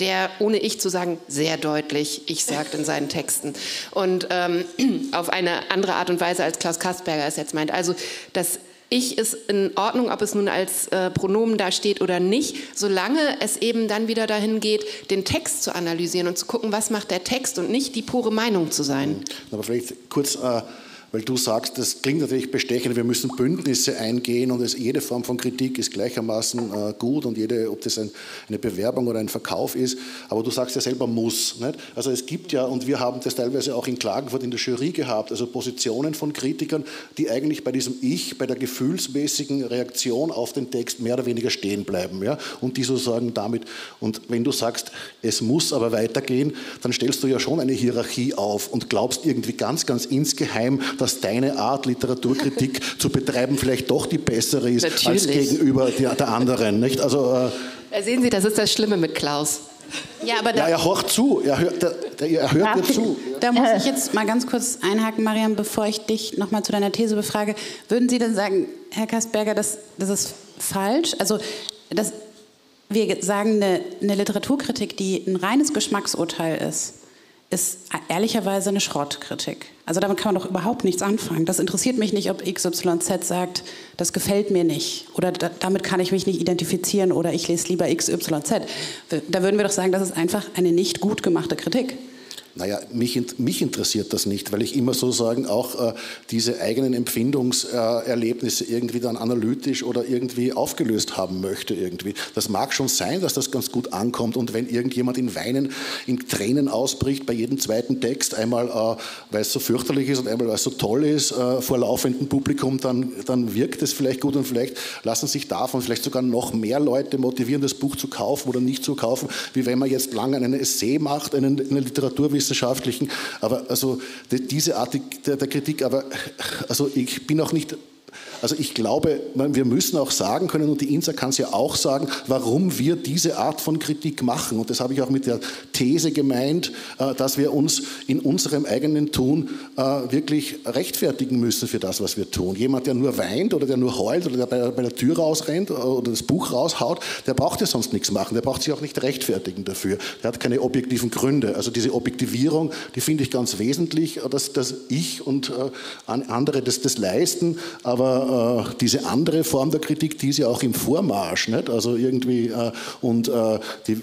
Speaker 3: der, ohne ich zu sagen, sehr deutlich ich sagt in seinen Texten. Und ähm, auf eine andere Art und Weise, als Klaus Kastberger es jetzt meint. Also das Ich ist in Ordnung, ob es nun als äh, Pronomen da steht oder nicht, solange es eben dann wieder dahin geht, den Text zu analysieren und zu gucken, was macht der Text und nicht die pure Meinung zu sein.
Speaker 4: Aber vielleicht kurz... Äh weil du sagst, das klingt natürlich bestechend, wir müssen Bündnisse eingehen und es, jede Form von Kritik ist gleichermaßen äh, gut und jede, ob das ein, eine Bewerbung oder ein Verkauf ist, aber du sagst ja selber muss. Nicht? Also es gibt ja, und wir haben das teilweise auch in Klagenfurt in der Jury gehabt, also Positionen von Kritikern, die eigentlich bei diesem Ich, bei der gefühlsmäßigen Reaktion auf den Text mehr oder weniger stehen bleiben. Ja? Und die sozusagen damit, und wenn du sagst, es muss aber weitergehen, dann stellst du ja schon eine Hierarchie auf und glaubst irgendwie ganz, ganz insgeheim, dass deine Art, Literaturkritik zu betreiben, vielleicht doch die bessere ist Natürlich. als gegenüber der, der anderen. Nicht?
Speaker 3: Also, äh, Sehen Sie, das ist das Schlimme mit Klaus.
Speaker 4: Ja, aber ja, er hört zu. Er hört, er hört dir zu.
Speaker 2: Da muss ich jetzt mal ganz kurz einhaken, Mariam, bevor ich dich nochmal zu deiner These befrage. Würden Sie denn sagen, Herr Kastberger, das, das ist falsch? Also, das, wir sagen, eine, eine Literaturkritik, die ein reines Geschmacksurteil ist, ist ehrlicherweise eine Schrottkritik. Also damit kann man doch überhaupt nichts anfangen. Das interessiert mich nicht, ob XYZ sagt, das gefällt mir nicht oder da, damit kann ich mich nicht identifizieren oder ich lese lieber XYZ. Da würden wir doch sagen, das ist einfach eine nicht gut gemachte Kritik.
Speaker 4: Naja, mich, mich interessiert das nicht, weil ich immer sozusagen auch äh, diese eigenen Empfindungserlebnisse irgendwie dann analytisch oder irgendwie aufgelöst haben möchte irgendwie. Das mag schon sein, dass das ganz gut ankommt und wenn irgendjemand in Weinen, in Tränen ausbricht bei jedem zweiten Text, einmal äh, weil es so fürchterlich ist und einmal weil es so toll ist äh, vor laufendem Publikum, dann, dann wirkt es vielleicht gut und vielleicht lassen sich davon vielleicht sogar noch mehr Leute motivieren, das Buch zu kaufen oder nicht zu kaufen, wie wenn man jetzt lange einen Essay macht, einen, eine Literatur wissenschaftlichen, aber also diese Art der, Kritik, aber also ich bin auch nicht also ich glaube, wir müssen auch sagen können, und die INSA kann es ja auch sagen, warum wir diese Art von Kritik machen. Und das habe ich auch mit der These gemeint, äh, dass wir uns in unserem eigenen Tun äh, wirklich rechtfertigen müssen für das, was wir tun. Jemand, der nur weint oder der nur heult oder der bei, der Tür rausrennt oder das Buch raushaut, der braucht ja sonst nichts machen. Der braucht sich auch nicht rechtfertigen dafür. Der hat keine objektiven Gründe. Also diese Objektivierung, die finde ich ganz wesentlich, dass, dass ich und äh, andere das, das leisten. Aber äh, diese andere Form der Kritik, die ist ja auch im Vormarsch. Nicht? Also irgendwie, äh, und äh, die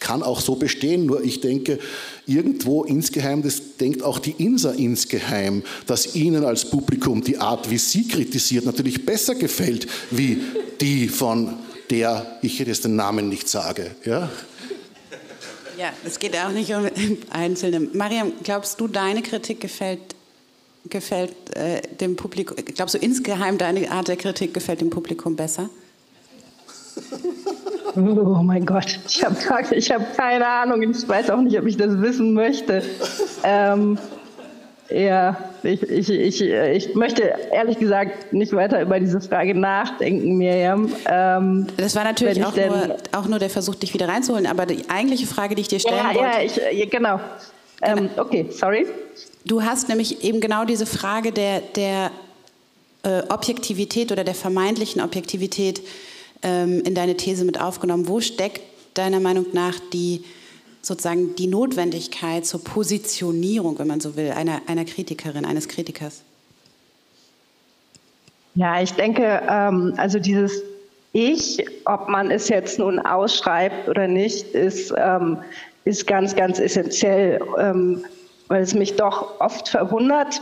Speaker 4: kann auch so bestehen, nur ich denke, irgendwo insgeheim, das denkt auch die INSA insgeheim, dass Ihnen als Publikum die Art, wie Sie kritisiert, natürlich besser gefällt, wie die von der ich jetzt den Namen nicht sage. Ja?
Speaker 2: Ja, es geht auch nicht um Einzelne. Mariam, glaubst du, deine Kritik gefällt gefällt äh, dem Publikum, glaubst du insgeheim, deine Art der Kritik gefällt dem Publikum besser?
Speaker 5: Oh mein Gott, ich habe hab keine Ahnung. Ich weiß auch nicht, ob ich das wissen möchte. Ähm, ja, ich, ich, ich, ich möchte ehrlich gesagt nicht weiter über diese Frage nachdenken, Miriam.
Speaker 2: Ähm, das war natürlich auch nur, auch nur, der Versuch, dich wieder reinzuholen. Aber die eigentliche Frage, die ich dir stellen ja,
Speaker 5: wollte. Ja, ich, genau. genau. Ähm, okay, sorry.
Speaker 2: Du hast nämlich eben genau diese Frage der, der äh, Objektivität oder der vermeintlichen Objektivität ähm, in deine These mit aufgenommen. Wo steckt deiner Meinung nach die sozusagen die Notwendigkeit zur Positionierung, wenn man so will, einer, einer Kritikerin, eines Kritikers?
Speaker 5: Ja, ich denke, ähm, also dieses Ich, ob man es jetzt nun ausschreibt oder nicht, ist, ähm, ist ganz, ganz essentiell. Ähm, weil es mich doch oft verwundert,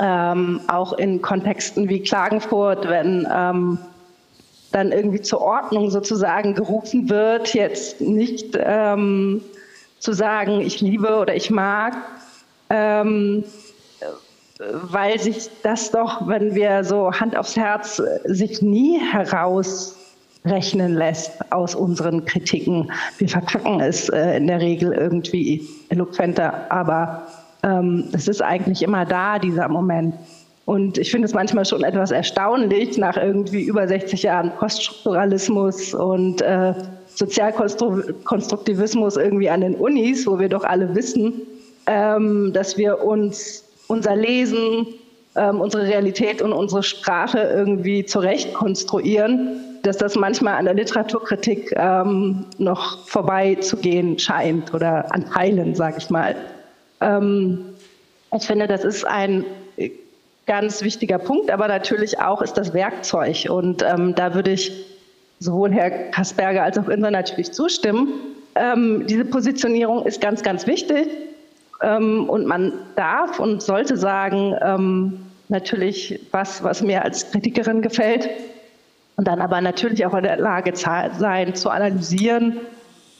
Speaker 5: ähm, auch in Kontexten wie Klagenfurt, wenn ähm, dann irgendwie zur Ordnung sozusagen gerufen wird, jetzt nicht ähm, zu sagen, ich liebe oder ich mag, ähm, weil sich das doch, wenn wir so Hand aufs Herz, sich nie heraus rechnen lässt aus unseren Kritiken. Wir verpacken es äh, in der Regel irgendwie eloquenter, aber ähm, es ist eigentlich immer da, dieser Moment. Und ich finde es manchmal schon etwas erstaunlich, nach irgendwie über 60 Jahren Poststrukturalismus und äh, Sozialkonstruktivismus irgendwie an den Unis, wo wir doch alle wissen, ähm, dass wir uns unser Lesen, ähm, unsere Realität und unsere Sprache irgendwie zurecht konstruieren, dass das manchmal an der Literaturkritik ähm, noch vorbeizugehen scheint oder an Teilen, sage ich mal. Ähm, ich finde, das ist ein ganz wichtiger Punkt, aber natürlich auch ist das Werkzeug. Und ähm, da würde ich sowohl Herr Kasperger als auch Insa natürlich zustimmen. Ähm, diese Positionierung ist ganz, ganz wichtig. Ähm, und man darf und sollte sagen, ähm, natürlich, was, was mir als Kritikerin gefällt. Und dann aber natürlich auch in der Lage sein, zu analysieren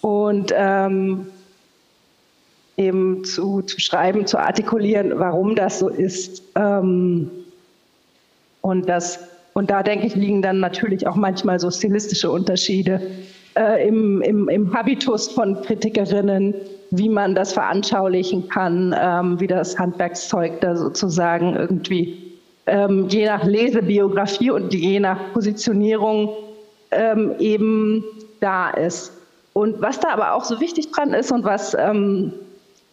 Speaker 5: und ähm, eben zu, zu schreiben, zu artikulieren, warum das so ist. Ähm, und, das, und da denke ich, liegen dann natürlich auch manchmal so stilistische Unterschiede äh, im, im, im Habitus von Kritikerinnen, wie man das veranschaulichen kann, ähm, wie das Handwerkszeug da sozusagen irgendwie ähm, je nach Lesebiografie und je nach Positionierung ähm, eben da ist. Und was da aber auch so wichtig dran ist und was ähm,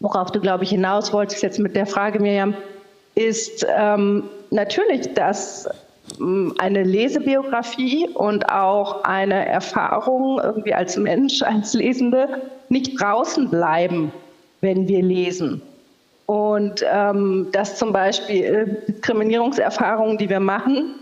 Speaker 5: worauf du, glaube ich, hinaus wolltest jetzt mit der Frage, Miriam, ist ähm, natürlich, dass ähm, eine Lesebiografie und auch eine Erfahrung irgendwie als Mensch, als Lesende nicht draußen bleiben, wenn wir lesen. Und ähm, dass zum Beispiel äh, Diskriminierungserfahrungen, die wir machen,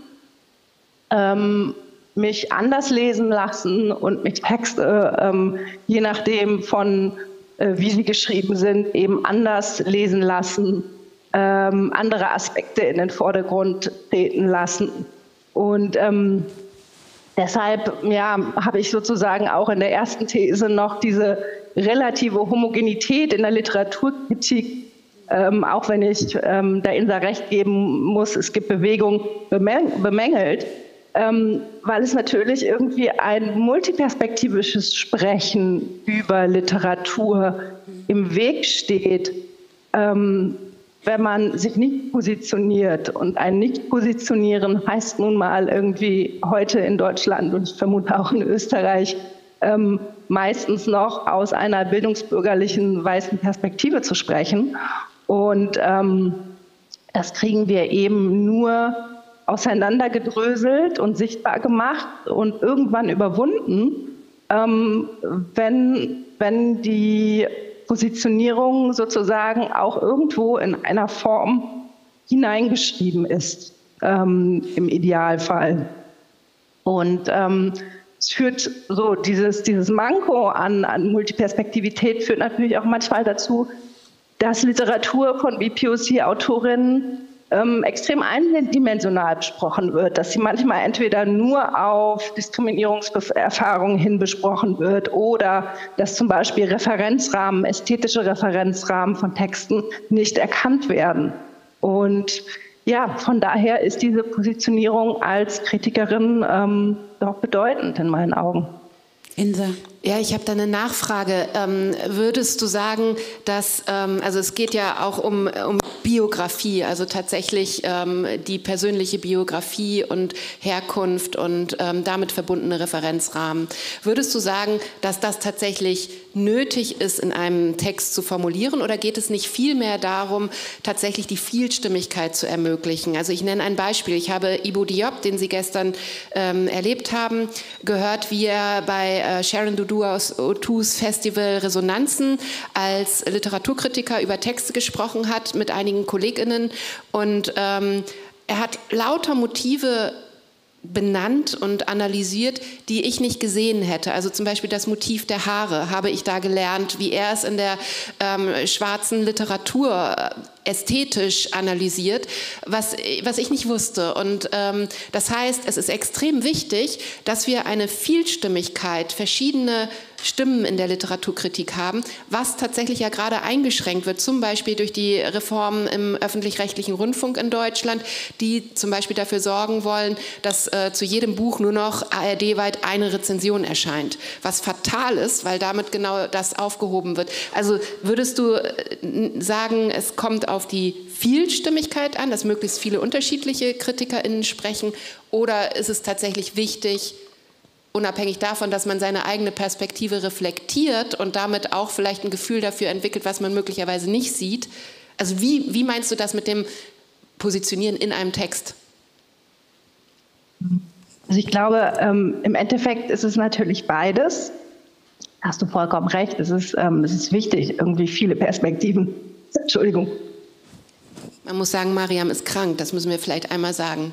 Speaker 5: ähm, mich anders lesen lassen und mich Texte, ähm, je nachdem von äh, wie sie geschrieben sind, eben anders lesen lassen, ähm, andere Aspekte in den Vordergrund treten lassen. Und ähm, deshalb ja, habe ich sozusagen auch in der ersten These noch diese relative Homogenität in der Literaturkritik, ähm, auch wenn ich ähm, der Insa recht geben muss, es gibt Bewegung bemängelt ähm, weil es natürlich irgendwie ein multiperspektivisches Sprechen über Literatur im Weg steht, ähm, wenn man sich nicht positioniert. Und ein Nicht-Positionieren heißt nun mal irgendwie heute in Deutschland und ich vermute auch in Österreich ähm, meistens noch aus einer bildungsbürgerlichen weißen Perspektive zu sprechen. Und ähm, das kriegen wir eben nur auseinandergedröselt und sichtbar gemacht und irgendwann überwunden, ähm, wenn, wenn die Positionierung sozusagen auch irgendwo in einer Form hineingeschrieben ist, ähm, im Idealfall. Und ähm, es führt so, dieses, dieses Manko an, an Multiperspektivität führt natürlich auch manchmal dazu, dass Literatur von BPOC-Autorinnen ähm, extrem eindimensional besprochen wird, dass sie manchmal entweder nur auf Diskriminierungserfahrungen hin besprochen wird oder dass zum Beispiel Referenzrahmen, ästhetische Referenzrahmen von Texten nicht erkannt werden. Und ja, von daher ist diese Positionierung als Kritikerin ähm, doch bedeutend in meinen Augen.
Speaker 3: Insa. Ja, ich habe da eine Nachfrage. Ähm, würdest du sagen, dass, ähm, also es geht ja auch um, um Biografie, also tatsächlich ähm, die persönliche Biografie und Herkunft und ähm, damit verbundene Referenzrahmen. Würdest du sagen, dass das tatsächlich nötig ist, in einem Text zu formulieren oder geht es nicht vielmehr darum, tatsächlich die Vielstimmigkeit zu ermöglichen? Also ich nenne ein Beispiel. Ich habe Ibo Diop, den Sie gestern ähm, erlebt haben, gehört, wie er bei äh, Sharon Dudu du aus O2s Festival Resonanzen als Literaturkritiker über Texte gesprochen hat mit einigen KollegInnen und ähm, er hat lauter Motive benannt und analysiert, die ich nicht gesehen hätte. Also zum Beispiel das Motiv der Haare habe ich da gelernt, wie er es in der ähm, schwarzen Literatur äh, ästhetisch analysiert, was, was ich nicht wusste. Und ähm, das heißt, es ist extrem wichtig, dass wir eine Vielstimmigkeit, verschiedene Stimmen in der Literaturkritik haben, was tatsächlich ja gerade eingeschränkt wird, zum Beispiel durch die Reformen im öffentlich-rechtlichen Rundfunk in Deutschland, die zum Beispiel dafür sorgen wollen, dass äh, zu jedem Buch nur noch ARD-weit eine Rezension erscheint, was fatal ist, weil damit genau das aufgehoben wird. Also würdest du äh, sagen, es kommt auf die Vielstimmigkeit an, dass möglichst viele unterschiedliche KritikerInnen sprechen? Oder ist es tatsächlich wichtig, unabhängig davon, dass man seine eigene Perspektive reflektiert und damit auch vielleicht ein Gefühl dafür entwickelt, was man möglicherweise nicht sieht? Also wie, wie meinst du das mit dem Positionieren in einem Text?
Speaker 5: Also ich glaube, ähm, im Endeffekt ist es natürlich beides. Hast du vollkommen recht. Es ist, ähm, es ist wichtig, irgendwie viele Perspektiven. Entschuldigung.
Speaker 3: Man muss sagen, Mariam ist krank. Das müssen wir vielleicht einmal sagen.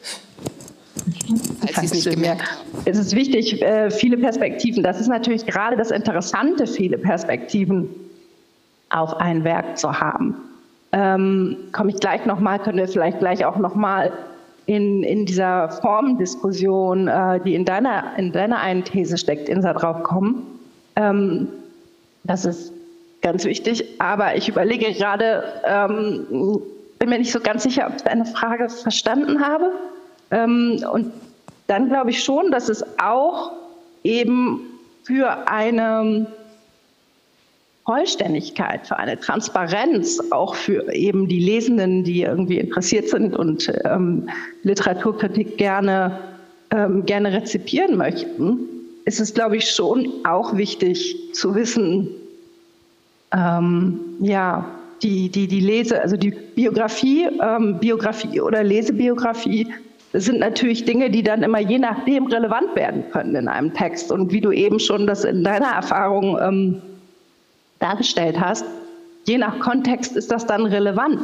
Speaker 5: Falls Sie es nicht gemerkt haben. Es ist wichtig, äh, viele Perspektiven. Das ist natürlich gerade das Interessante, viele Perspektiven auf ein Werk zu haben. Ähm, komme ich gleich nochmal, können wir vielleicht gleich auch nochmal in, in dieser Formendiskussion, äh, die in deiner, in deiner einen These steckt, Insa, drauf kommen. Ähm, das ist ganz wichtig. Aber ich überlege gerade, ähm, bin mir nicht so ganz sicher, ob ich deine Frage verstanden habe. Ähm, und dann glaube ich schon, dass es auch eben für eine Vollständigkeit, für eine Transparenz, auch für eben die Lesenden, die irgendwie interessiert sind und ähm, Literaturkritik gerne, ähm, gerne rezipieren möchten, ist es, glaube ich, schon auch wichtig zu wissen, ähm, ja, die, die, die Lese, also die Biografie, ähm, Biografie oder Lesebiografie, sind natürlich Dinge, die dann immer je nachdem relevant werden können in einem Text. Und wie du eben schon das in deiner Erfahrung ähm, dargestellt hast, je nach Kontext ist das dann relevant.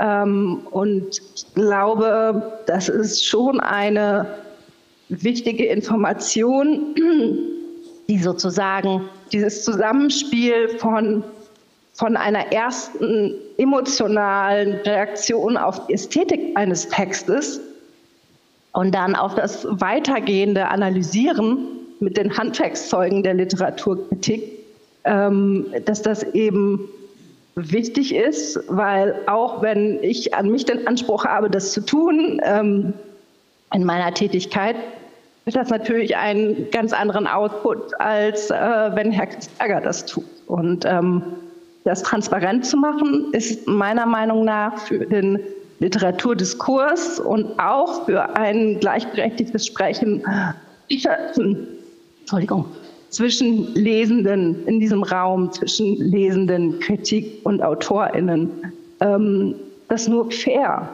Speaker 5: Ähm, und ich glaube, das ist schon eine wichtige Information, die sozusagen dieses Zusammenspiel von, von einer ersten emotionalen Reaktion auf die Ästhetik eines Textes und dann auf das weitergehende Analysieren mit den Handwerkszeugen der Literaturkritik ähm, dass das eben wichtig ist, weil auch wenn ich an mich den Anspruch habe, das zu tun ähm, in meiner Tätigkeit, wird das natürlich einen ganz anderen Output, als äh, wenn Herr Christager das tut. Und ähm, das transparent zu machen, ist meiner Meinung nach für den Literaturdiskurs und auch für ein gleichberechtigtes Sprechen, Entschuldigung, zwischen Lesenden in diesem Raum, zwischen Lesenden, Kritik und AutorInnen. Ähm, das ist nur fair.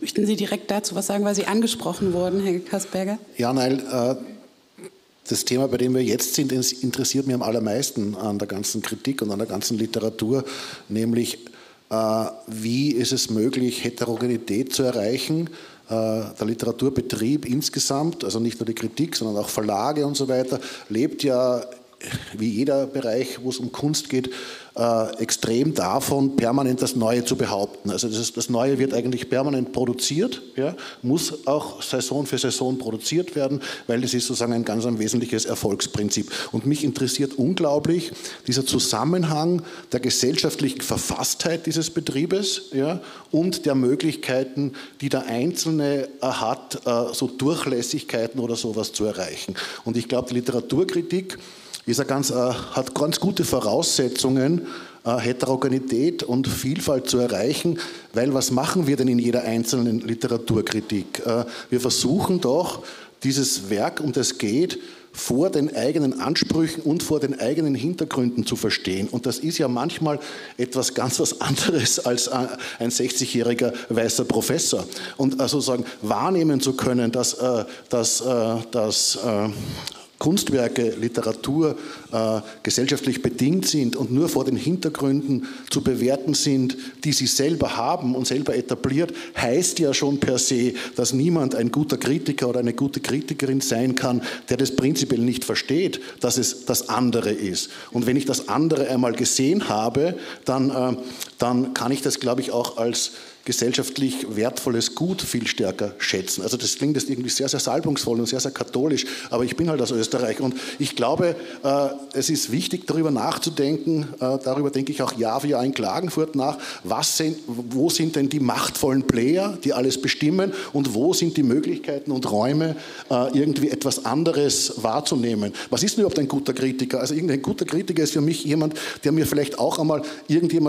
Speaker 2: Möchten Sie direkt dazu was sagen, weil Sie angesprochen wurden, Herr Kasperger?
Speaker 4: Ja, nein, äh, das Thema, bei dem wir jetzt sind, interessiert mich am allermeisten an der ganzen Kritik und an der ganzen Literatur, nämlich äh, wie ist es möglich, Heterogenität zu erreichen, äh, der Literaturbetrieb insgesamt, also nicht nur die Kritik, sondern auch Verlage und so weiter, lebt ja wie jeder Bereich, wo es um Kunst geht, äh, extrem davon, permanent das Neue zu behaupten. Also das, das Neue wird eigentlich permanent produziert, ja, muss auch Saison für Saison produziert werden, weil das ist sozusagen ein ganz ein wesentliches Erfolgsprinzip. Und mich interessiert unglaublich dieser Zusammenhang der gesellschaftlichen Verfasstheit dieses Betriebes ja, und der Möglichkeiten, die der Einzelne hat, äh, so Durchlässigkeiten oder sowas zu erreichen. Und ich glaube, die Literaturkritik, ist ganz, äh, hat ganz gute Voraussetzungen, äh, Heterogenität und Vielfalt zu erreichen, weil was machen wir denn in jeder einzelnen Literaturkritik? Äh, wir versuchen doch, dieses Werk, um das geht, vor den eigenen Ansprüchen und vor den eigenen Hintergründen zu verstehen. Und das ist ja manchmal etwas ganz was anderes als ein 60-jähriger weißer Professor. Und also sagen, wahrnehmen zu können, dass, dass, dass Kunstwerke, Literatur äh, gesellschaftlich bedingt sind und nur vor den Hintergründen zu bewerten sind, die sie selber haben und selber etabliert, heißt ja schon per se, dass niemand ein guter Kritiker oder eine gute Kritikerin sein kann, der das prinzipiell nicht versteht, dass es das andere ist. Und wenn ich das andere einmal gesehen habe, dann, äh, dann kann ich das, glaube ich, auch als gesellschaftlich wertvolles Gut viel stärker schätzen. Also das klingt jetzt irgendwie sehr, sehr salbungsvoll und sehr, sehr katholisch, aber ich bin halt aus Österreich und ich glaube, äh, es ist wichtig, darüber nachzudenken, äh, darüber denke ich auch Jahr für Jahr in Klagenfurt nach, was sind, wo sind denn die machtvollen Player, die alles bestimmen und wo sind die Möglichkeiten und Räume, äh, irgendwie etwas anderes wahrzunehmen. Was ist denn überhaupt ein guter Kritiker? Also irgendein guter Kritiker ist für mich jemand, der mir vielleicht auch einmal irgendjemand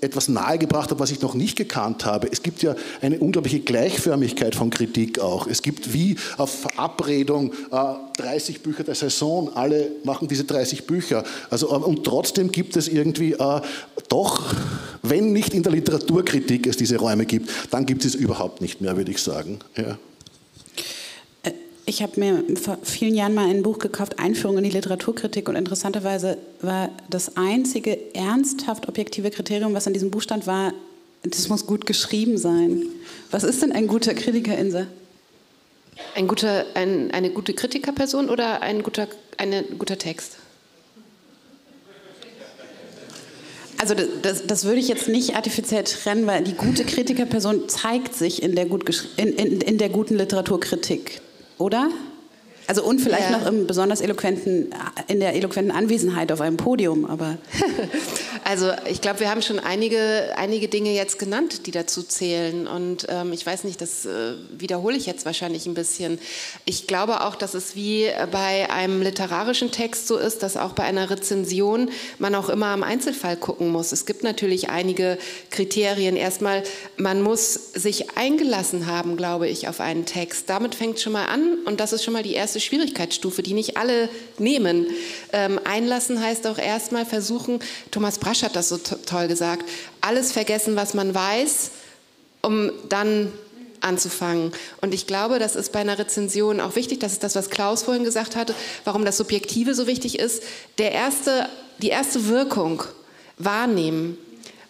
Speaker 4: etwas nahegebracht hat, was ich noch nicht gekannt habe. Es gibt ja eine unglaubliche Gleichförmigkeit von Kritik auch. Es gibt wie auf Verabredung äh, 30 Bücher der Saison, alle machen diese 30 Bücher. Also, äh, und trotzdem gibt es irgendwie äh, doch, wenn nicht in der Literaturkritik es diese Räume gibt, dann gibt es überhaupt nicht mehr, würde ich sagen. Ja.
Speaker 2: Ich habe mir vor vielen Jahren mal ein Buch gekauft, Einführung in die Literaturkritik, und interessanterweise war das einzige ernsthaft objektive Kriterium, was in diesem Buch stand, war, das muss gut geschrieben sein. Was ist denn ein guter Kritiker, Insa?
Speaker 3: Ein guter, ein, eine gute Kritikerperson oder ein guter, eine, guter Text?
Speaker 2: Also das, das, das, würde ich jetzt nicht artifiziell trennen, weil die gute Kritikerperson zeigt sich in der, gut in, in, in der guten Literaturkritik, oder? Also und vielleicht ja. noch im besonders eloquenten, in der eloquenten Anwesenheit auf einem Podium, aber.
Speaker 3: Also ich glaube, wir haben schon einige, einige Dinge jetzt genannt, die dazu zählen. Und ähm, ich weiß nicht, das äh, wiederhole ich jetzt wahrscheinlich ein bisschen. Ich glaube auch, dass es wie bei einem literarischen Text so ist, dass auch bei einer Rezension man auch immer am Einzelfall gucken muss. Es gibt natürlich einige Kriterien. Erstmal, man muss sich eingelassen haben, glaube ich, auf einen Text. Damit fängt schon mal an und das ist schon mal die erste Schwierigkeitsstufe, die nicht alle nehmen. Ähm, einlassen heißt auch erstmal versuchen, Thomas Brasch hat das so toll gesagt, alles vergessen, was man weiß, um dann anzufangen. Und ich glaube, das ist bei einer Rezension auch wichtig, das ist das, was Klaus vorhin gesagt hatte, warum das Subjektive so wichtig ist. Der erste, die erste Wirkung wahrnehmen.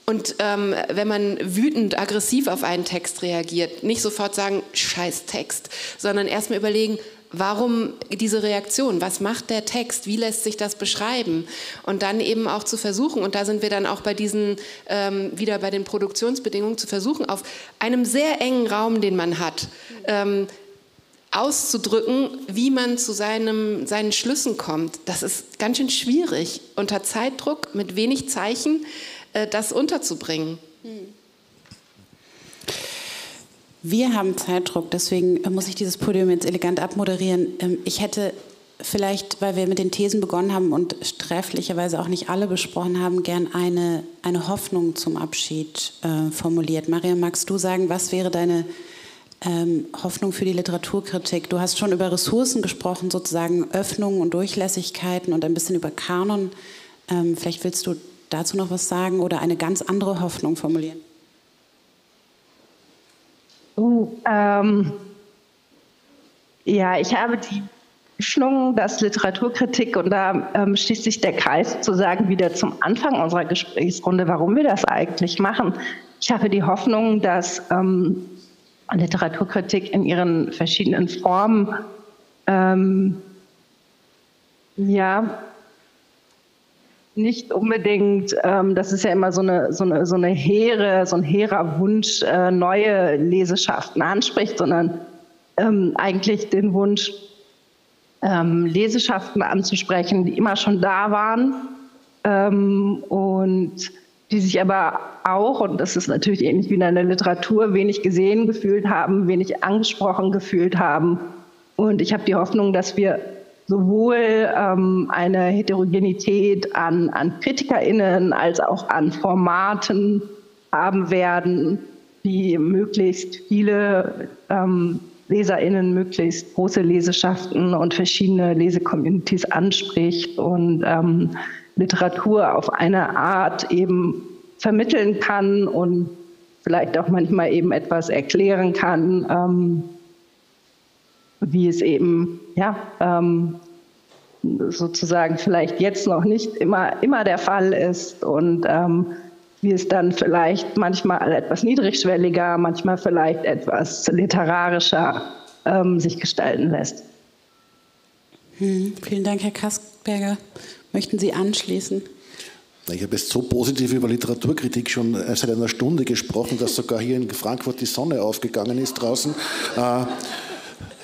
Speaker 3: Und ähm, wenn man wütend, aggressiv auf einen Text reagiert, nicht sofort sagen, scheiß Text, sondern erstmal überlegen, Warum diese Reaktion? Was macht der Text? Wie lässt sich das beschreiben? Und dann eben auch zu versuchen, und da sind wir dann auch bei diesen, ähm, wieder bei den Produktionsbedingungen, zu versuchen, auf einem sehr engen Raum, den man hat, ähm, auszudrücken, wie man zu seinem, seinen Schlüssen kommt. Das ist ganz schön schwierig, unter Zeitdruck, mit wenig Zeichen, äh, das unterzubringen. Hm.
Speaker 2: Wir haben Zeitdruck, deswegen muss ich dieses Podium jetzt elegant abmoderieren. Ähm, ich hätte vielleicht, weil wir mit den Thesen begonnen haben und sträflicherweise auch nicht alle besprochen haben, gern eine, eine Hoffnung zum Abschied äh, formuliert. Maria, magst du sagen, was wäre deine ähm, Hoffnung für die Literaturkritik? Du hast schon über Ressourcen gesprochen, sozusagen Öffnungen und Durchlässigkeiten und ein bisschen über Kanon. Ähm, vielleicht willst du dazu noch was sagen oder eine ganz andere Hoffnung formulieren.
Speaker 5: Ähm, ja, ich habe die Hoffnung, dass Literaturkritik, und da ähm, schließt sich der Kreis sozusagen wieder zum Anfang unserer Gesprächsrunde, warum wir das eigentlich machen. Ich habe die Hoffnung, dass ähm, Literaturkritik in ihren verschiedenen Formen ähm, ja, nicht unbedingt, ähm, das ist ja immer so eine, so eine, so eine hehre, so ein hehrer Wunsch, äh, neue Leseschaften anspricht, sondern ähm, eigentlich den Wunsch, ähm, Leseschaften anzusprechen, die immer schon da waren ähm, und die sich aber auch, und das ist natürlich ähnlich wie in der Literatur, wenig gesehen gefühlt haben, wenig angesprochen gefühlt haben. Und ich habe die Hoffnung, dass wir sowohl ähm, eine Heterogenität an, an KritikerInnen als auch an Formaten haben werden, die möglichst viele ähm, LeserInnen, möglichst große Leseschaften und verschiedene Lesecommunities anspricht und ähm, Literatur auf eine Art eben vermitteln kann und vielleicht auch manchmal eben etwas erklären kann, ähm, wie es eben ja, ähm, sozusagen vielleicht jetzt noch nicht immer, immer der Fall ist und ähm, wie es dann vielleicht manchmal etwas niedrigschwelliger, manchmal vielleicht etwas literarischer ähm, sich gestalten lässt.
Speaker 2: Hm, vielen Dank, Herr Kaskberger. Möchten Sie anschließen?
Speaker 4: Ich habe jetzt so positiv über Literaturkritik schon äh, seit einer Stunde gesprochen, dass sogar hier in Frankfurt die Sonne aufgegangen ist draußen. Äh,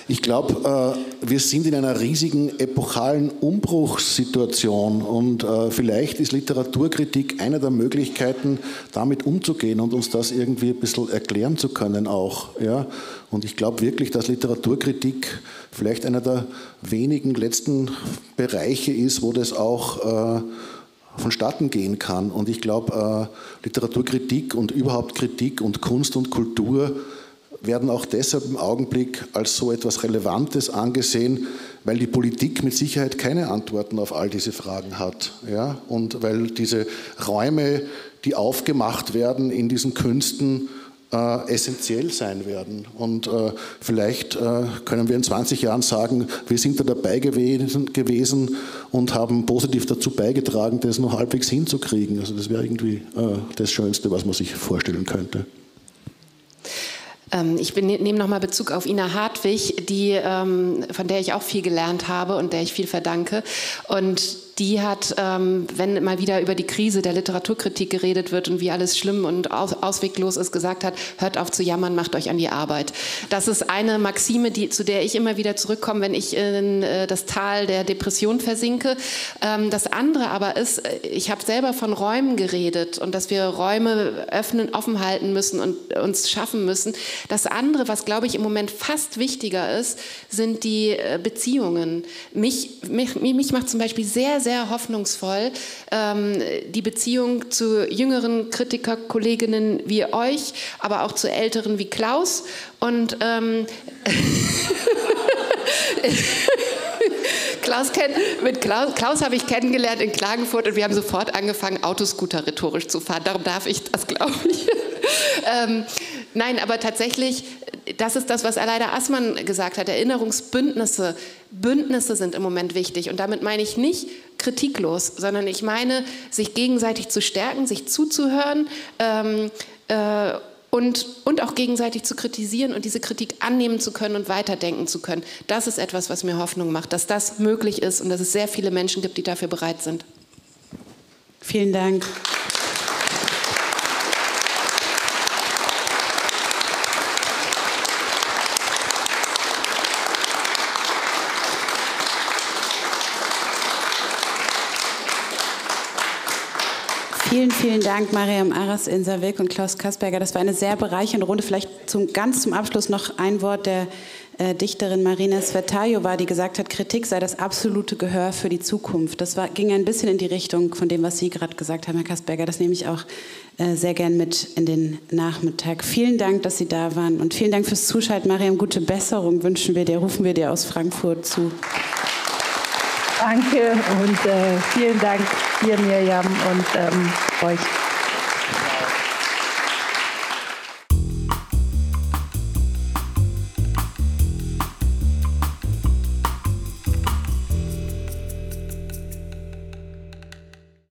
Speaker 4: ich glaube, äh, wir sind in einer riesigen epochalen Umbruchssituation und vielleicht ist Literaturkritik eine der Möglichkeiten, damit umzugehen und uns das irgendwie ein bisschen erklären zu können auch. Ja? Und ich glaube wirklich, dass Literaturkritik vielleicht einer der wenigen letzten Bereiche ist, wo das auch vonstatten gehen kann. Und ich glaube, äh, Literaturkritik und überhaupt Kritik und Kunst und Kultur werden auch deshalb im Augenblick als so etwas Relevantes angesehen, weil die Politik mit Sicherheit keine Antworten auf all diese Fragen hat. Ja? Und weil diese Räume, die aufgemacht werden in diesen Künsten, äh, essentiell sein werden. Und äh, vielleicht äh, können wir in 20 Jahren sagen, wir sind da dabei gewesen, gewesen und haben positiv dazu beigetragen, das noch halbwegs hinzukriegen. Also das wäre irgendwie äh, das Schönste, was man sich vorstellen könnte.
Speaker 3: Ähm, ich nehme nochmal Bezug auf Ina Hartwig, die, ähm, von der ich auch viel gelernt habe und der ich viel verdanke. Und die hat, ähm, wenn mal wieder über die Krise der Literaturkritik geredet wird und wie alles schlimm und ausweglos ist, gesagt hat, hört auf zu jammern, macht euch an die Arbeit. Das ist eine Maxime, die, zu der ich immer wieder zurückkomme, wenn ich in äh, das Tal der Depression versinke. Ähm, das andere aber ist, äh, ich habe selber von Räumen geredet und dass wir Räume öffnen, offen halten müssen und uns schaffen müssen. Das andere, was glaube ich im Moment fast wichtiger ist, sind die äh, Beziehungen. Mich, mich, mich macht zum Beispiel sehr, sehr hoffnungsvoll. Ähm, die Beziehung zu jüngeren Kritikerkolleginnen wie euch, aber auch zu älteren wie Klaus. Und ähm, Klaus kenn, mit Klaus, Klaus habe ich kennengelernt in Klagenfurt und wir haben sofort angefangen, Autoscooter rhetorisch zu fahren. Darum darf ich das, glaube ich. ähm, nein, aber tatsächlich das ist das, was Aleida Assmann gesagt hat. Erinnerungsbündnisse, Bündnisse sind im Moment wichtig. Und damit meine ich nicht kritiklos, sondern ich meine, sich gegenseitig zu stärken, sich zuzuhören ähm, äh, und, und auch gegenseitig zu kritisieren und diese Kritik annehmen zu können und weiterdenken zu können. Das ist etwas, was mir Hoffnung macht, dass das möglich ist und dass es sehr viele Menschen gibt, die dafür bereit sind.
Speaker 2: Vielen Dank. Vielen, Dank, Mariam Aras, Insa Wilk und Klaus Kasperger. Das war eine sehr bereichernde Runde. Vielleicht zum, ganz zum Abschluss noch ein Wort der äh, Dichterin Marina Svetajova, die gesagt hat, Kritik sei das absolute Gehör für die Zukunft. Das war, ging ein bisschen in die Richtung von dem, was Sie gerade gesagt haben, Herr Kasperger. Das nehme ich auch äh, sehr gern mit in den Nachmittag. Vielen Dank, dass Sie da waren und vielen Dank fürs Zuschalten. Mariam, gute Besserung wünschen wir dir, rufen wir dir aus Frankfurt zu.
Speaker 5: Danke und äh, vielen Dank dir, Mirjam, und ähm, euch.